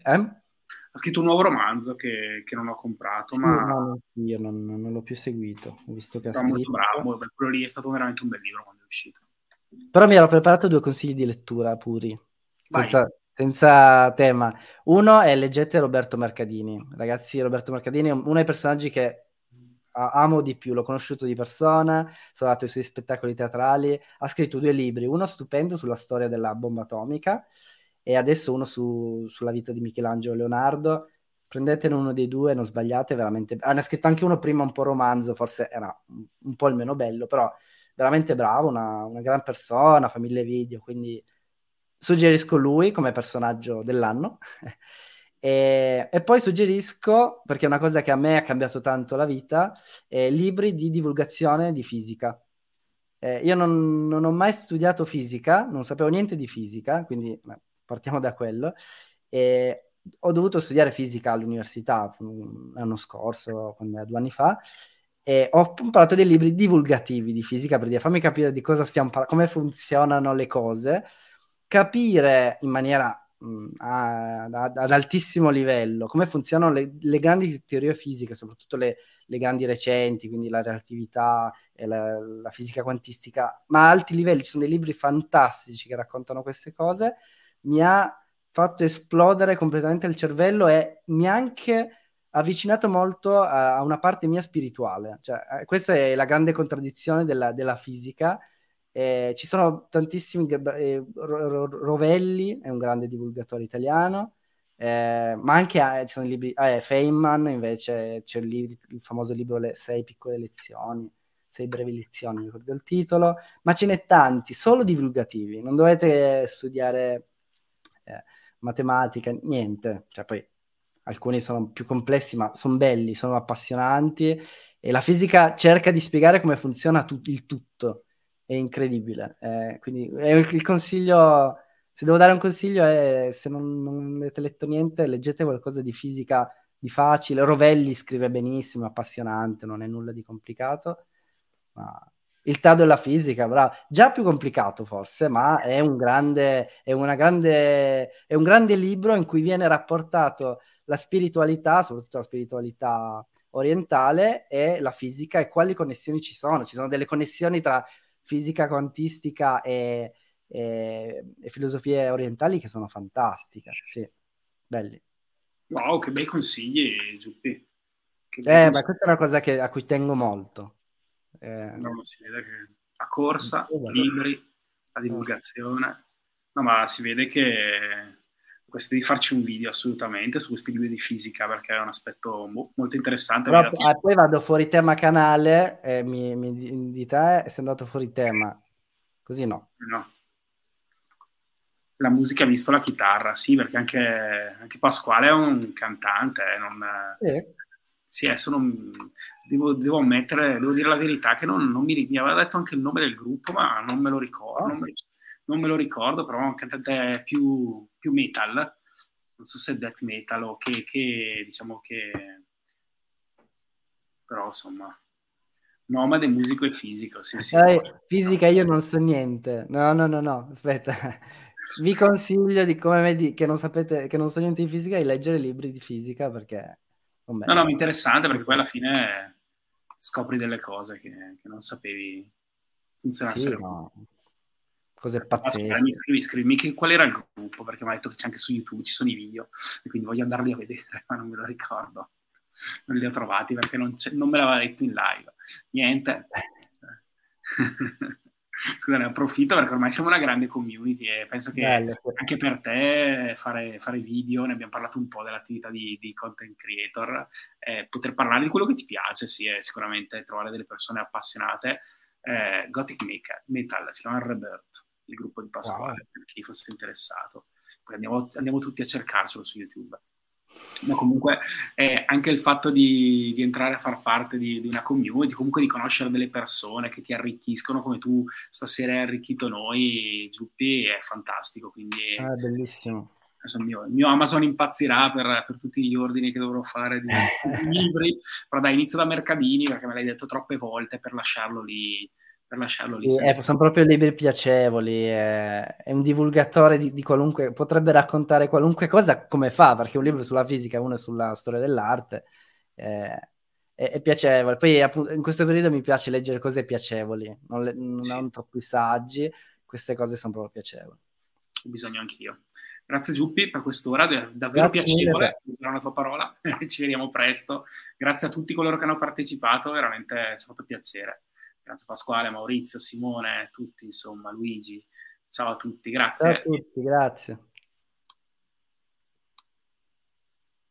Ha scritto un nuovo romanzo che, che non ho comprato, sì, ma... No, io non, non, l'ho più seguito, ho visto che ha scritto... molto bravo, quello lì è stato veramente un bel libro quando è uscito. Però mi ero preparato due consigli di lettura puri, senza, senza, tema. Uno è leggete Roberto Mercadini. Ragazzi, Roberto Mercadini è uno dei personaggi che amo di più, l'ho conosciuto di persona, sono andato ai suoi spettacoli teatrali, ha scritto due libri, uno stupendo sulla storia della bomba atomica e adesso uno su, sulla vita di Michelangelo Leonardo. Prendetene uno dei due, non sbagliate, veramente. Ah, ne ha scritto anche uno prima un po' romanzo, forse era un po' il meno bello, però veramente bravo, una, una gran persona, famiglia video, quindi suggerisco lui come personaggio dell'anno. e, e, poi suggerisco, perché è una cosa che a me ha cambiato tanto la vita, eh, libri di divulgazione di fisica. Eh, io non, non, ho mai studiato fisica, non sapevo niente di fisica, quindi partiamo da quello. E ho dovuto studiare fisica all'università mm, l'anno scorso, due anni fa, e ho comprato dei libri divulgativi di fisica per dire fammi capire di cosa stiamo parlando, come funzionano le cose, capire in maniera mh, mm, ad, ad, altissimo livello come funzionano le, le grandi teorie fisiche, soprattutto le, le, grandi recenti, quindi la relatività e la, la fisica quantistica, ma a alti livelli ci sono dei libri fantastici che raccontano queste cose, mi ha fatto esplodere completamente il cervello e mi ha anche avvicinato molto a, a una parte mia spirituale. Cioè, eh, questa è la grande contraddizione della, della fisica. Eh, ci sono tantissimi eh, Rovelli, è un grande divulgatore italiano, eh, ma anche eh, ci sono libri, eh, Feynman invece c'è il, libro, il, famoso libro Le sei piccole lezioni, sei brevi lezioni, ricordo il titolo, ma ce n'è tanti, solo divulgativi, non dovete studiare eh, matematica, niente, cioè poi alcuni sono più complessi, ma sono belli, sono appassionanti e la fisica cerca di spiegare come funziona tu- il tutto, è incredibile. Eh, quindi è il consiglio, se devo dare un consiglio è se non, non avete letto niente, leggete qualcosa di fisica di facile. Rovelli scrive benissimo, appassionante, non è nulla di complicato, ma il TAD della fisica, bravo. Già più complicato forse, ma è un grande, è una grande, è un grande libro in cui viene rapportato la spiritualità, soprattutto la spiritualità orientale e la fisica e quali connessioni ci sono. Ci sono delle connessioni tra fisica quantistica e, e, e filosofie orientali che sono fantastiche, sì, belli. Wow, che bei consigli, Giuppi. Eh, ma questa è una cosa che, a cui tengo molto. Eh, no, si vede che la corsa, i libri, la divulgazione. No, ma si vede che questo di farci un video assolutamente su questi libri di fisica perché è un aspetto mo- molto interessante. Però, eh, poi vado fuori tema canale e mi, mi dite eh, sei andato fuori tema. Così no. No. La musica ha visto la chitarra, sì, perché anche, anche Pasquale è un cantante. Eh, non, sì. Sì, adesso non, devo, devo, ammettere, devo dire la verità che non, non mi, mi, aveva detto anche il nome del gruppo, ma non me lo ricordo. Non me, non me lo ricordo, però è un cantante più, più, metal. Non so se è death metal o che, che diciamo che... Però insomma, nomade, musico e fisico. Sì, sì. Eh, fisica io non so niente. No, no, no, no, aspetta. Vi consiglio di come me che non sapete, che non so niente di fisica, di leggere libri di fisica perché No, no, interessante perché poi alla fine scopri delle cose che, che non sapevi funzionassero. Sì, no. Cose pazzesche. Mi scrivi, scrivimi che, qual era il gruppo, perché mi ha detto che c'è anche su YouTube, ci sono i video, e quindi voglio andarli a vedere, ma non me lo ricordo. Non li ho trovati perché non, non me l'aveva detto in live. Niente. scusa, ne approfitto perché ormai siamo una grande community e penso che Bello. anche per te fare, fare, video, ne abbiamo parlato un po' dell'attività di, di content creator, eh, poter parlare di quello che ti piace, sì, è sicuramente trovare delle persone appassionate. Eh, Gothic Metal, si chiama Rebirth, il gruppo di Pasquale, wow. per chi fosse interessato. Poi andiamo, andiamo tutti a cercarcelo su YouTube. Ma comunque eh, anche il fatto di, di, entrare a far parte di, di, una community, comunque di conoscere delle persone che ti arricchiscono come tu stasera hai arricchito noi, Giuppi, è fantastico. Quindi ah, bellissimo. Il mio, il mio, Amazon impazzirà per, per, tutti gli ordini che dovrò fare di, di libri, però dai, inizio da Mercadini perché me l'hai detto troppe volte per lasciarlo lì per lasciarlo lì. Sì, eh, sono proprio libri piacevoli, è, è un divulgatore di, di, qualunque, potrebbe raccontare qualunque cosa come fa, perché un libro sulla fisica, uno sulla storia dell'arte, eh, è, è, piacevole. Poi appunto, in questo periodo mi piace leggere cose piacevoli, non, le, non sì. troppi saggi, queste cose sono proprio piacevoli. Ho bisogno anch'io. Grazie Giuppi per quest'ora, è davvero Grazie piacevole usare la tua parola, ci vediamo presto. Grazie a tutti coloro che hanno partecipato, veramente ci ha fatto piacere. Grazie Pasquale, Maurizio, Simone, tutti, insomma, Luigi. Ciao a tutti, grazie. Ciao a tutti, grazie.